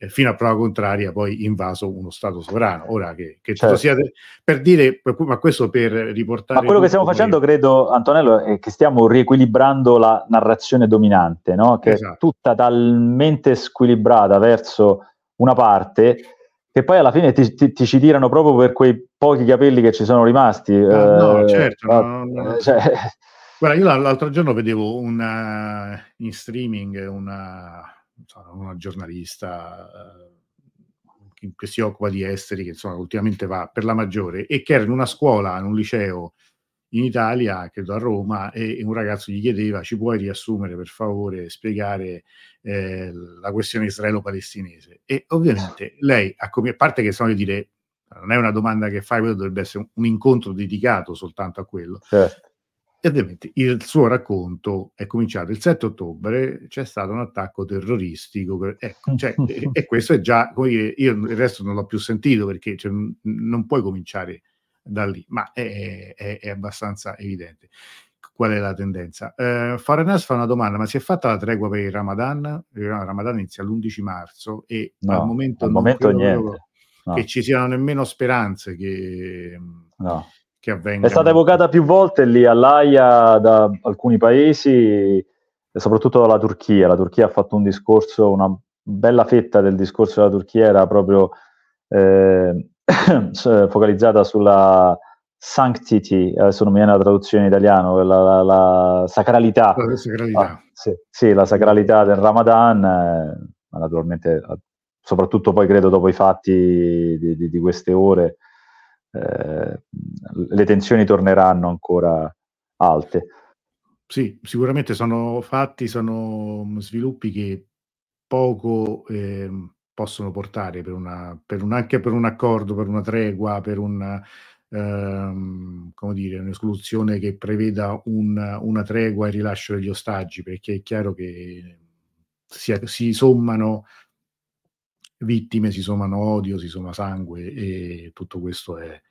S1: fino a prova contraria, poi invaso uno Stato sovrano. Ora che, che certo. sia per dire, ma questo per riportare.
S2: Ma quello che stiamo facendo, poi... credo, Antonello, è che stiamo riequilibrando la narrazione dominante, no? che esatto. è tutta talmente squilibrata verso una parte che poi alla fine ti, ti, ti, ci tirano proprio per quei pochi capelli che ci sono rimasti.
S1: Ah, no, eh, certo. No, no. <laughs> Cioè... Guarda, io l'altro giorno vedevo una, in streaming una una giornalista eh, che si occupa di esteri, che insomma ultimamente va per la maggiore, e che era in una scuola, in un liceo in Italia, credo a Roma, e un ragazzo gli chiedeva ci puoi riassumere per favore, spiegare eh, la questione israelo-palestinese. E ovviamente lei, a, parte che sono di dire, non è una domanda che fai, quello dovrebbe essere un incontro dedicato soltanto a quello. Certo. E ovviamente il suo racconto è cominciato il 7 ottobre, c'è stato un attacco terroristico, ecco, cioè, e, <laughs> e, questo è già, dire, io il resto non l'ho più sentito perché cioè, non puoi cominciare da lì, ma è, è, è abbastanza evidente qual è la tendenza. Eh, Faranas fa una domanda, ma si è fatta la tregua per il Ramadan? Il Ramadan inizia l'11 marzo e no, al momento,
S2: al momento niente.
S1: No. Che ci siano nemmeno speranze che... No che avvenga.
S2: È stata evocata più volte lì all'AIA da alcuni paesi, soprattutto dalla Turchia. La Turchia ha fatto un discorso, una bella fetta del discorso della Turchia era proprio eh, <clears throat> focalizzata sulla sanctity, adesso non mi viene la traduzione in italiano, la, la, la sacralità. La sacralità. Ah, sì, sì, la sacralità del Ramadan, eh, naturalmente, soprattutto poi credo dopo i fatti di, di, di queste ore, eh, le tensioni torneranno ancora alte.
S1: Sì, sicuramente sono fatti, sono sviluppi che poco eh, possono portare per una, per un, anche per un accordo, per una tregua, per una, ehm, dire, un'esclusione che preveda un, una tregua e rilascio degli ostaggi, perché è chiaro che si, si sommano vittime, si sommano odio, si somma sangue e tutto questo è,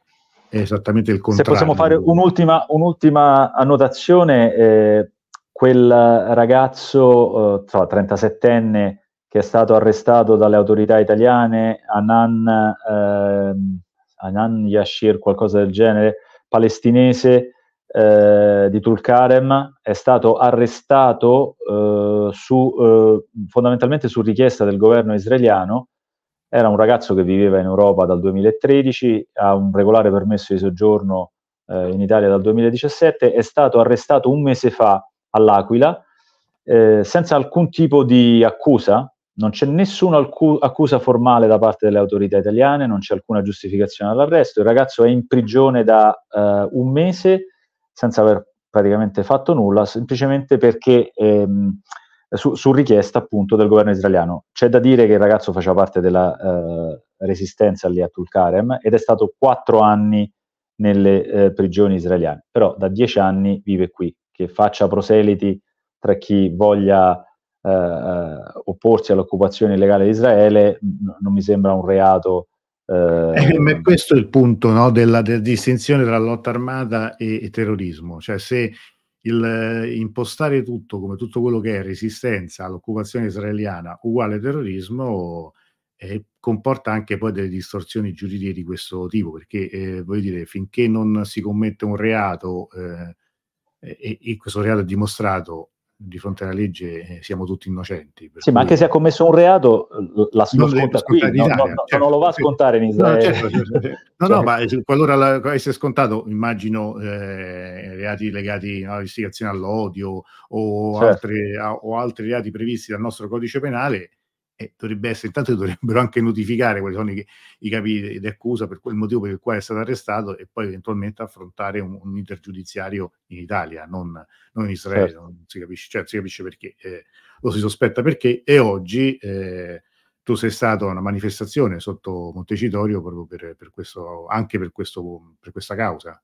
S1: è esattamente il contrario.
S2: Se possiamo fare un'ultima, un'ultima annotazione, eh, quel ragazzo, eh, 37enne, che è stato arrestato dalle autorità italiane, Anan, eh, Anan Yashir, qualcosa del genere, palestinese, eh, di Tulkarem è stato arrestato eh, su, eh, fondamentalmente su richiesta del governo israeliano era un ragazzo che viveva in Europa dal 2013, ha un regolare permesso di soggiorno eh, in Italia dal 2017, è stato arrestato un mese fa all'Aquila eh, senza alcun tipo di accusa, non c'è nessuna alcu- accusa formale da parte delle autorità italiane, non c'è alcuna giustificazione all'arresto, il ragazzo è in prigione da eh, un mese senza aver praticamente fatto nulla, semplicemente perché ehm, su, su, richiesta appunto del governo israeliano. C'è da dire che il ragazzo faceva parte della eh, resistenza lì a Tulkarem ed è stato quattro anni nelle eh, prigioni israeliane, però da dieci anni vive qui, che faccia proseliti tra chi voglia eh, eh opporsi all'occupazione illegale di Israele, n- non mi sembra un reato.
S1: Eh, eh questo è il punto no, della, della, distinzione tra lotta armata e, e terrorismo, cioè se il eh, impostare tutto come tutto quello che è resistenza all'occupazione israeliana uguale terrorismo eh, comporta anche poi delle distorsioni giuridiche di questo tipo, perché eh, voglio dire, finché non si commette un reato eh, e, e, questo reato è dimostrato di fronte alla legge eh, siamo tutti innocenti.
S2: Sì, cui... ma anche se ha commesso un reato, la si sconta qui, no, no, certo, non lo va a scontare in Israele.
S1: No, certo, certo, <laughs> no, no, ma qualora la, essere scontato, immagino eh, reati legati all'istigazione all'odio o, certo. altre, o altri reati previsti dal nostro codice penale, e dovrebbe essere, intanto dovrebbero anche notificare quali sono i, i capi di accusa per quel motivo per il quale è stato arrestato e poi eventualmente affrontare un, un intergiudiziario in Italia, non, non in Israele, certo. non si capisce, cioè, si capisce perché, eh, lo si sospetta perché e oggi eh, tu sei stato a una manifestazione sotto Montecitorio proprio per, per questo, anche per, questo, per questa causa.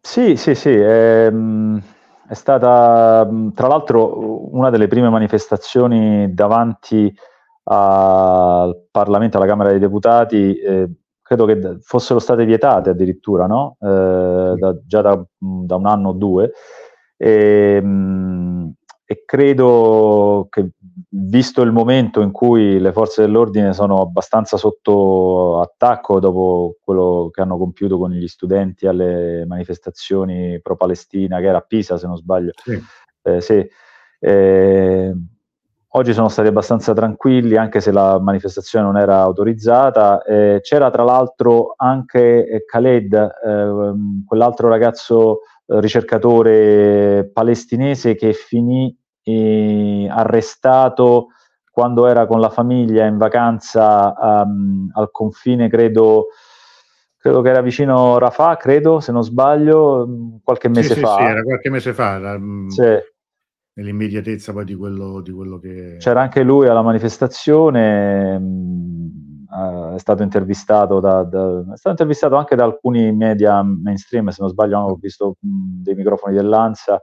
S2: Sì, sì, sì. Ehm è stata tra l'altro una delle prime manifestazioni davanti al Parlamento, alla Camera dei Deputati, eh, credo che fossero state vietate addirittura, no? eh, da, già da, da, un anno o due. E, mh, e, credo che, visto il momento in cui le forze dell'ordine sono abbastanza sotto attacco dopo quello che hanno compiuto con gli studenti alle manifestazioni pro-Palestina, che era a Pisa, se non sbaglio, sì. Eh, sì. Eh, Oggi sono stati abbastanza tranquilli, anche se la manifestazione non era autorizzata. Eh, c'era tra l'altro anche eh, Khaled, eh, quell'altro ragazzo eh, ricercatore palestinese che finì eh, arrestato quando era con la famiglia in vacanza um, al confine, credo, credo che era vicino Rafah, credo, se non sbaglio, qualche mese
S1: sì,
S2: fa.
S1: Sì, era qualche mese fa. Era, mm, sì nell'immediatezza poi di quello, di quello che...
S2: C'era anche lui alla manifestazione, mh, mm, è stato intervistato da, da, è stato intervistato anche da alcuni media mainstream, se non sbaglio ho visto mh, mm, dei microfoni dell'ANSA,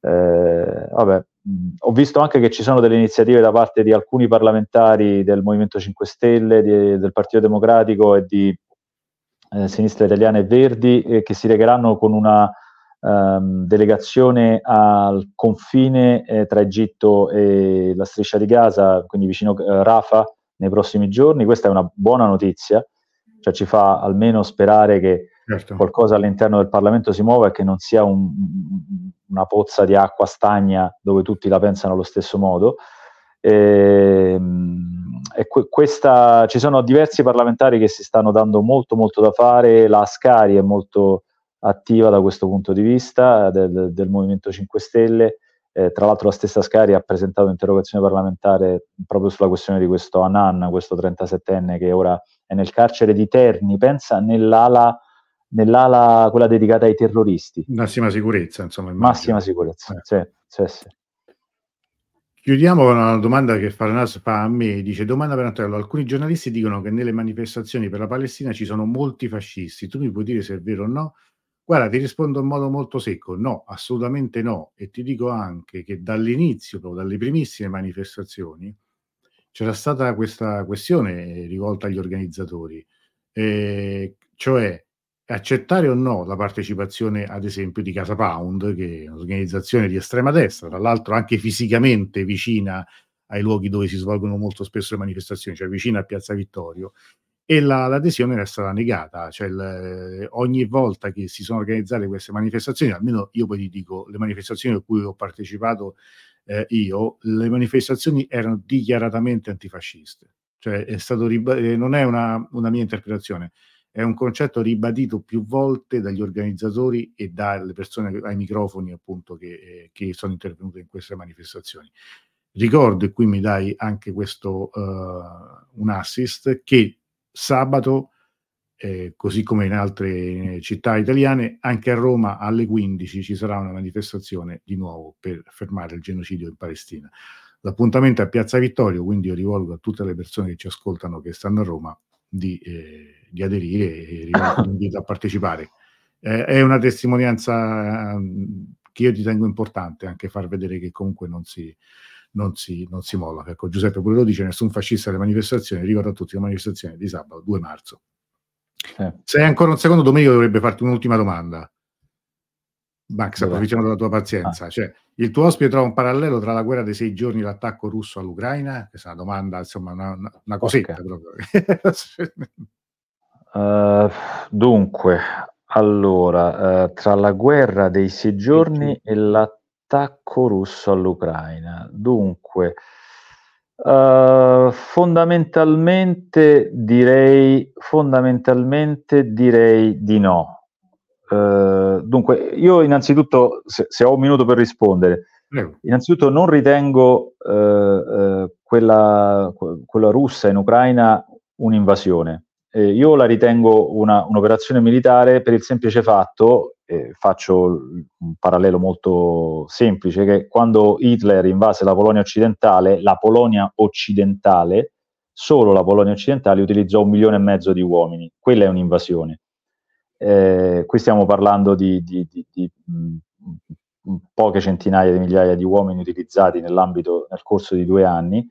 S2: eh, vabbè, mh, mm, ho visto anche che ci sono delle iniziative da parte di alcuni parlamentari del Movimento 5 Stelle, di, del Partito Democratico e di eh, Sinistra Italiana e Verdi eh, che si regheranno con una ehm, delegazione al confine eh, tra Egitto e la striscia di Gaza, quindi vicino eh, Rafah, nei prossimi giorni. Questa è una buona notizia, cioè ci fa almeno sperare che certo. qualcosa all'interno del Parlamento si muova e che non sia un, una pozza di acqua stagna dove tutti la pensano allo stesso modo. E, ehm, e questa, ci sono diversi parlamentari che si stanno dando molto molto da fare, la Ascari è molto attiva da questo punto di vista del, del Movimento 5 Stelle. Eh, tra l'altro la stessa Scari ha presentato un'interrogazione parlamentare proprio sulla questione di questo Anan, questo 37enne che ora è nel carcere di Terni, pensa nell'ala, nell'ala quella dedicata ai terroristi.
S1: Massima sicurezza, insomma.
S2: Immagino. Massima sicurezza, eh. sì, sì, sì.
S1: Chiudiamo con una domanda che Farnas fa a me, dice domanda per Antonello, alcuni giornalisti dicono che nelle manifestazioni per la Palestina ci sono molti fascisti, tu mi puoi dire se è vero o no? Guarda, ti rispondo in modo molto secco, no, assolutamente no. E ti dico anche che dall'inizio, proprio dalle primissime manifestazioni, c'era stata questa questione rivolta agli organizzatori, eh, cioè accettare o no la partecipazione, ad esempio, di Casa Pound, che è un'organizzazione di estrema destra, tra l'altro anche fisicamente vicina ai luoghi dove si svolgono molto spesso le manifestazioni, cioè vicina a Piazza Vittorio, e la, l'adesione era stata negata, cioè il, ogni volta che si sono organizzate queste manifestazioni, almeno io poi ti dico, le manifestazioni a cui ho partecipato eh, io, le manifestazioni erano dichiaratamente antifasciste, cioè è stato riba- eh, non è una, una mia interpretazione, è un concetto ribadito più volte dagli organizzatori e dalle persone ai microfoni appunto che, eh, che sono intervenute in queste manifestazioni. Ricordo, e qui mi dai anche questo uh, un assist, che sabato, eh, così come in altre città italiane, anche a Roma alle 15 ci sarà una manifestazione di nuovo per fermare il genocidio in Palestina. L'appuntamento è a Piazza Vittorio, quindi io rivolgo a tutte le persone che ci ascoltano che stanno a Roma di, eh, di aderire e rivolgo l'invito <coughs> a partecipare. Eh, è una testimonianza eh, che io ritengo importante, anche far vedere che comunque non si, non si, non si molla. Ecco, Giuseppe pure lo dice, nessun fascista alle manifestazioni, ricordo a tutti la manifestazione di sabato 2 marzo. Eh. Se hai ancora un secondo, Domenico dovrebbe farti un'ultima domanda. Max, approfittiamo della tua pazienza. Ah. Cioè, il tuo ospite trova un parallelo tra la guerra dei sei giorni e l'attacco russo all'Ucraina? Questa è una domanda, insomma, una, una cosetta okay. proprio.
S2: uh, <laughs> dunque, allora, uh, tra la guerra dei sei giorni e l'attacco russo all'Ucraina. Dunque, uh, fondamentalmente direi, fondamentalmente direi di no Uh, dunque, io innanzitutto, se, se, ho un minuto per rispondere, Prego. innanzitutto non ritengo uh, quella, quella, russa in Ucraina un'invasione. Eh, io la ritengo una, un'operazione militare per il semplice fatto, eh, faccio un parallelo molto semplice, che quando Hitler invase la Polonia occidentale, la Polonia occidentale, solo la Polonia occidentale utilizzò un milione e mezzo di uomini. Quella è un'invasione eh, qui stiamo parlando di, di, di, di mh, mm, poche centinaia di migliaia di uomini utilizzati nell'ambito, nel corso di due anni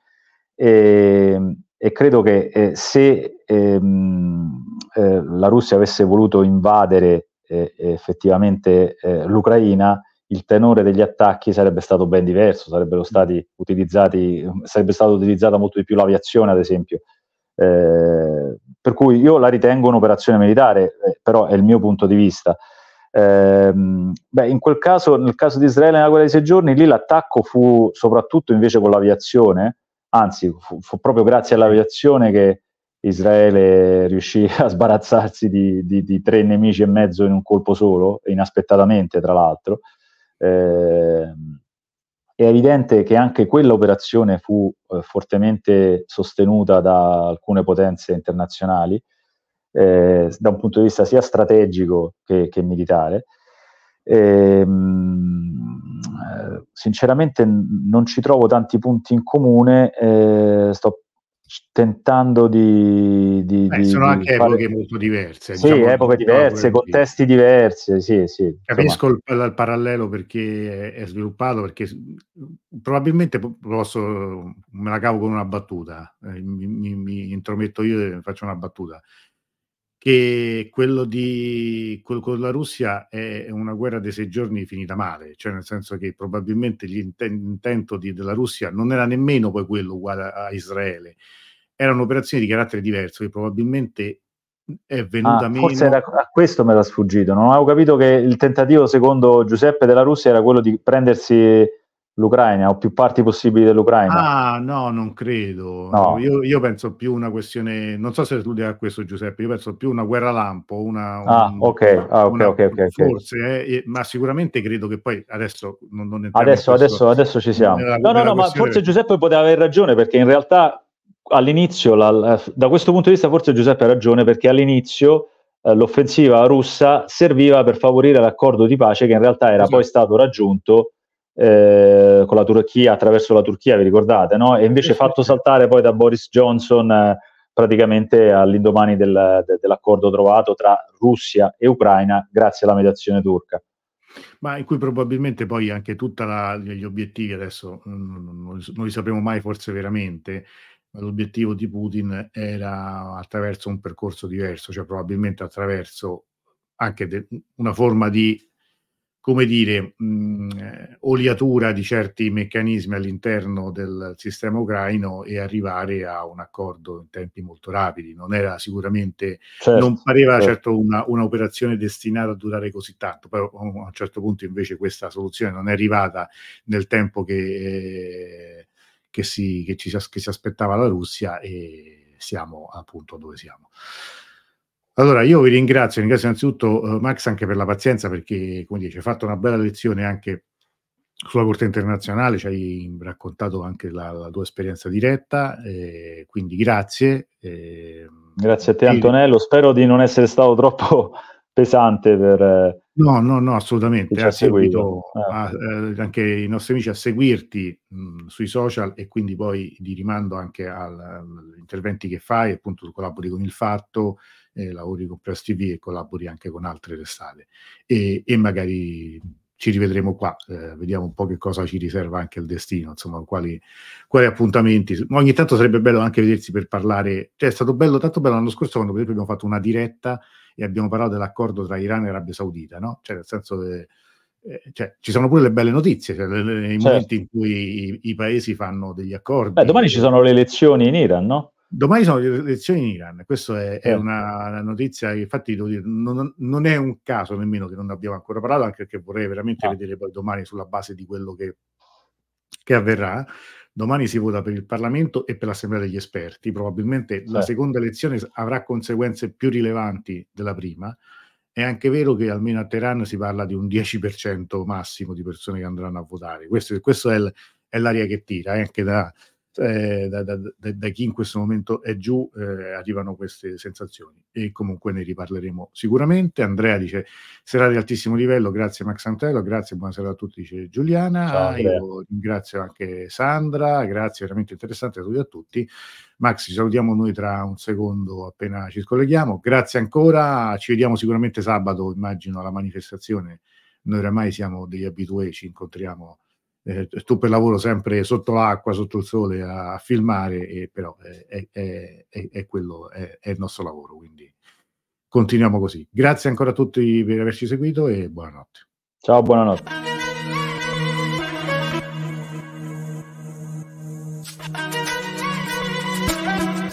S2: e, e credo che eh, se ehm, eh, la Russia avesse voluto invadere eh, effettivamente eh, l'Ucraina, il tenore degli attacchi sarebbe stato ben diverso, sarebbero stati utilizzati, sarebbe stata utilizzata molto di più l'aviazione, ad esempio. Eh, per cui io la ritengo un'operazione militare, eh, però è il mio punto di vista. Eh, beh, in quel caso, nel caso di Israele nella guerra dei sei giorni, lì l'attacco fu soprattutto invece con l'aviazione, anzi fu, fu proprio grazie all'aviazione che Israele riuscì a sbarazzarsi di, di, di, tre nemici e mezzo in un colpo solo, inaspettatamente tra l'altro. Eh, è evidente che anche quella operazione fu eh, fortemente sostenuta da alcune potenze internazionali, eh, da un punto di vista sia strategico che, che militare. E, mh, eh, sinceramente non ci trovo tanti punti in comune, eh, sto tentando di... di,
S1: Beh, di sono di anche fare... epoche molto diverse.
S2: Sì, diciamo, epoche diverse, contesti diversi, sì, sì.
S1: Capisco il, il, parallelo perché è, sviluppato, perché probabilmente posso, me la cavo con una battuta, eh, mi, mi, mi, intrometto io e faccio una battuta, che quello, di, quello con la Russia è una guerra dei sei giorni finita male, cioè nel senso che probabilmente l'intento della Russia non era nemmeno poi quello uguale a, a Israele, era un'operazione di carattere diverso che probabilmente è venuta ah, meno.
S2: Forse era, a questo me l'ha sfuggito. Non avevo capito che il tentativo, secondo Giuseppe della Russia, era quello di prendersi l'Ucraina o più parti possibili dell'Ucraina.
S1: Ah, no, non credo. No. Io, io, penso più una questione, non so se tu a questo Giuseppe, io penso più una guerra lampo, una,
S2: ah, un, ok, ah, ok, una, ok, okay
S1: forse, eh, ma sicuramente credo che poi adesso non, non
S2: adesso, adesso, adesso ci siamo. No, no, no, ma forse Giuseppe poteva aver ragione perché in realtà all'inizio, la, da questo punto di vista, forse Giuseppe ha ragione perché all'inizio eh, l'offensiva russa serviva per favorire l'accordo di pace che in realtà era esatto. poi stato raggiunto eh, con la Turchia, attraverso la Turchia, vi ricordate, no? E invece fatto saltare poi da Boris Johnson eh, praticamente all'indomani del, de, dell'accordo trovato tra Russia e Ucraina grazie alla mediazione turca
S1: ma in cui probabilmente poi anche tutti gli obiettivi adesso non, non, non, li sapremo mai forse veramente, l'obiettivo di Putin era attraverso un percorso diverso, cioè probabilmente attraverso anche de- una forma di, come dire, mh, eh, oliatura di certi meccanismi all'interno del sistema ucraino e arrivare a un accordo in tempi molto rapidi. Non era sicuramente, certo, non pareva certo, certo una, un'operazione destinata a durare così tanto, però a un certo punto invece questa soluzione non è arrivata nel tempo che... Eh, che si, che, ci, che si aspettava la Russia e siamo appunto dove siamo. Allora, io vi ringrazio, ringrazio innanzitutto uh, Max anche per la pazienza perché, come dice, hai fatto una bella lezione anche sulla Corte internazionale, ci hai raccontato anche la, la tua esperienza diretta, eh, quindi grazie.
S2: Eh, grazie a te Antonello, spero di non essere stato troppo <laughs> pesante per...
S1: No, no, no, assolutamente. Ha seguito ah. eh, anche i nostri amici a seguirti mh, sui social e quindi poi di rimando anche al, agli interventi che fai, appunto collabori con il Fatto, eh, lavori con Press TV e collabori anche con altre testate e, e magari ci rivedremo qua, eh, vediamo un po' che cosa ci riserva anche il destino, insomma, quali, quali, appuntamenti. Ogni tanto sarebbe bello anche vedersi per parlare, cioè è stato bello, tanto bello l'anno scorso quando per esempio abbiamo fatto una diretta e abbiamo parlato dell'accordo tra Iran e Arabia Saudita, no? Cioè nel senso che eh, cioè, ci sono pure le belle notizie, cioè, le, le, i certo. momenti in cui i, i, paesi fanno degli accordi.
S2: Beh, domani ci sono le elezioni in Iran, no?
S1: Domani sono le elezioni in Iran, questa è, è, una notizia che infatti dire, non, non, è un caso nemmeno che non abbiamo ancora parlato, anche perché vorrei veramente ah. vedere poi domani sulla base di quello che, che, avverrà. Domani si vota per il Parlamento e per l'Assemblea degli esperti, probabilmente sì. la seconda elezione avrà conseguenze più rilevanti della prima. È anche vero che almeno a Teheran si parla di un 10% massimo di persone che andranno a votare. Questo, questo è, l, è l'aria che tira, eh, anche da, eh, da, da, da, chi in questo momento è giù eh, arrivano queste sensazioni e comunque ne riparleremo sicuramente. Andrea dice serata di altissimo livello, grazie Max Antello, grazie, buonasera a tutti, dice Giuliana. Ciao, Io ringrazio anche Sandra, grazie, veramente interessante, saluti a tutti. Max, ci salutiamo noi tra un secondo appena ci scolleghiamo. Grazie ancora, ci vediamo sicuramente sabato, immagino, alla manifestazione. Noi oramai siamo degli abitué, ci incontriamo eh, tu per lavoro sempre sotto l'acqua, sotto il sole a, a filmare, e, però è, è, è, è quello, è, il nostro lavoro, quindi continuiamo così. Grazie ancora a tutti per averci seguito e buonanotte.
S2: Ciao, buonanotte.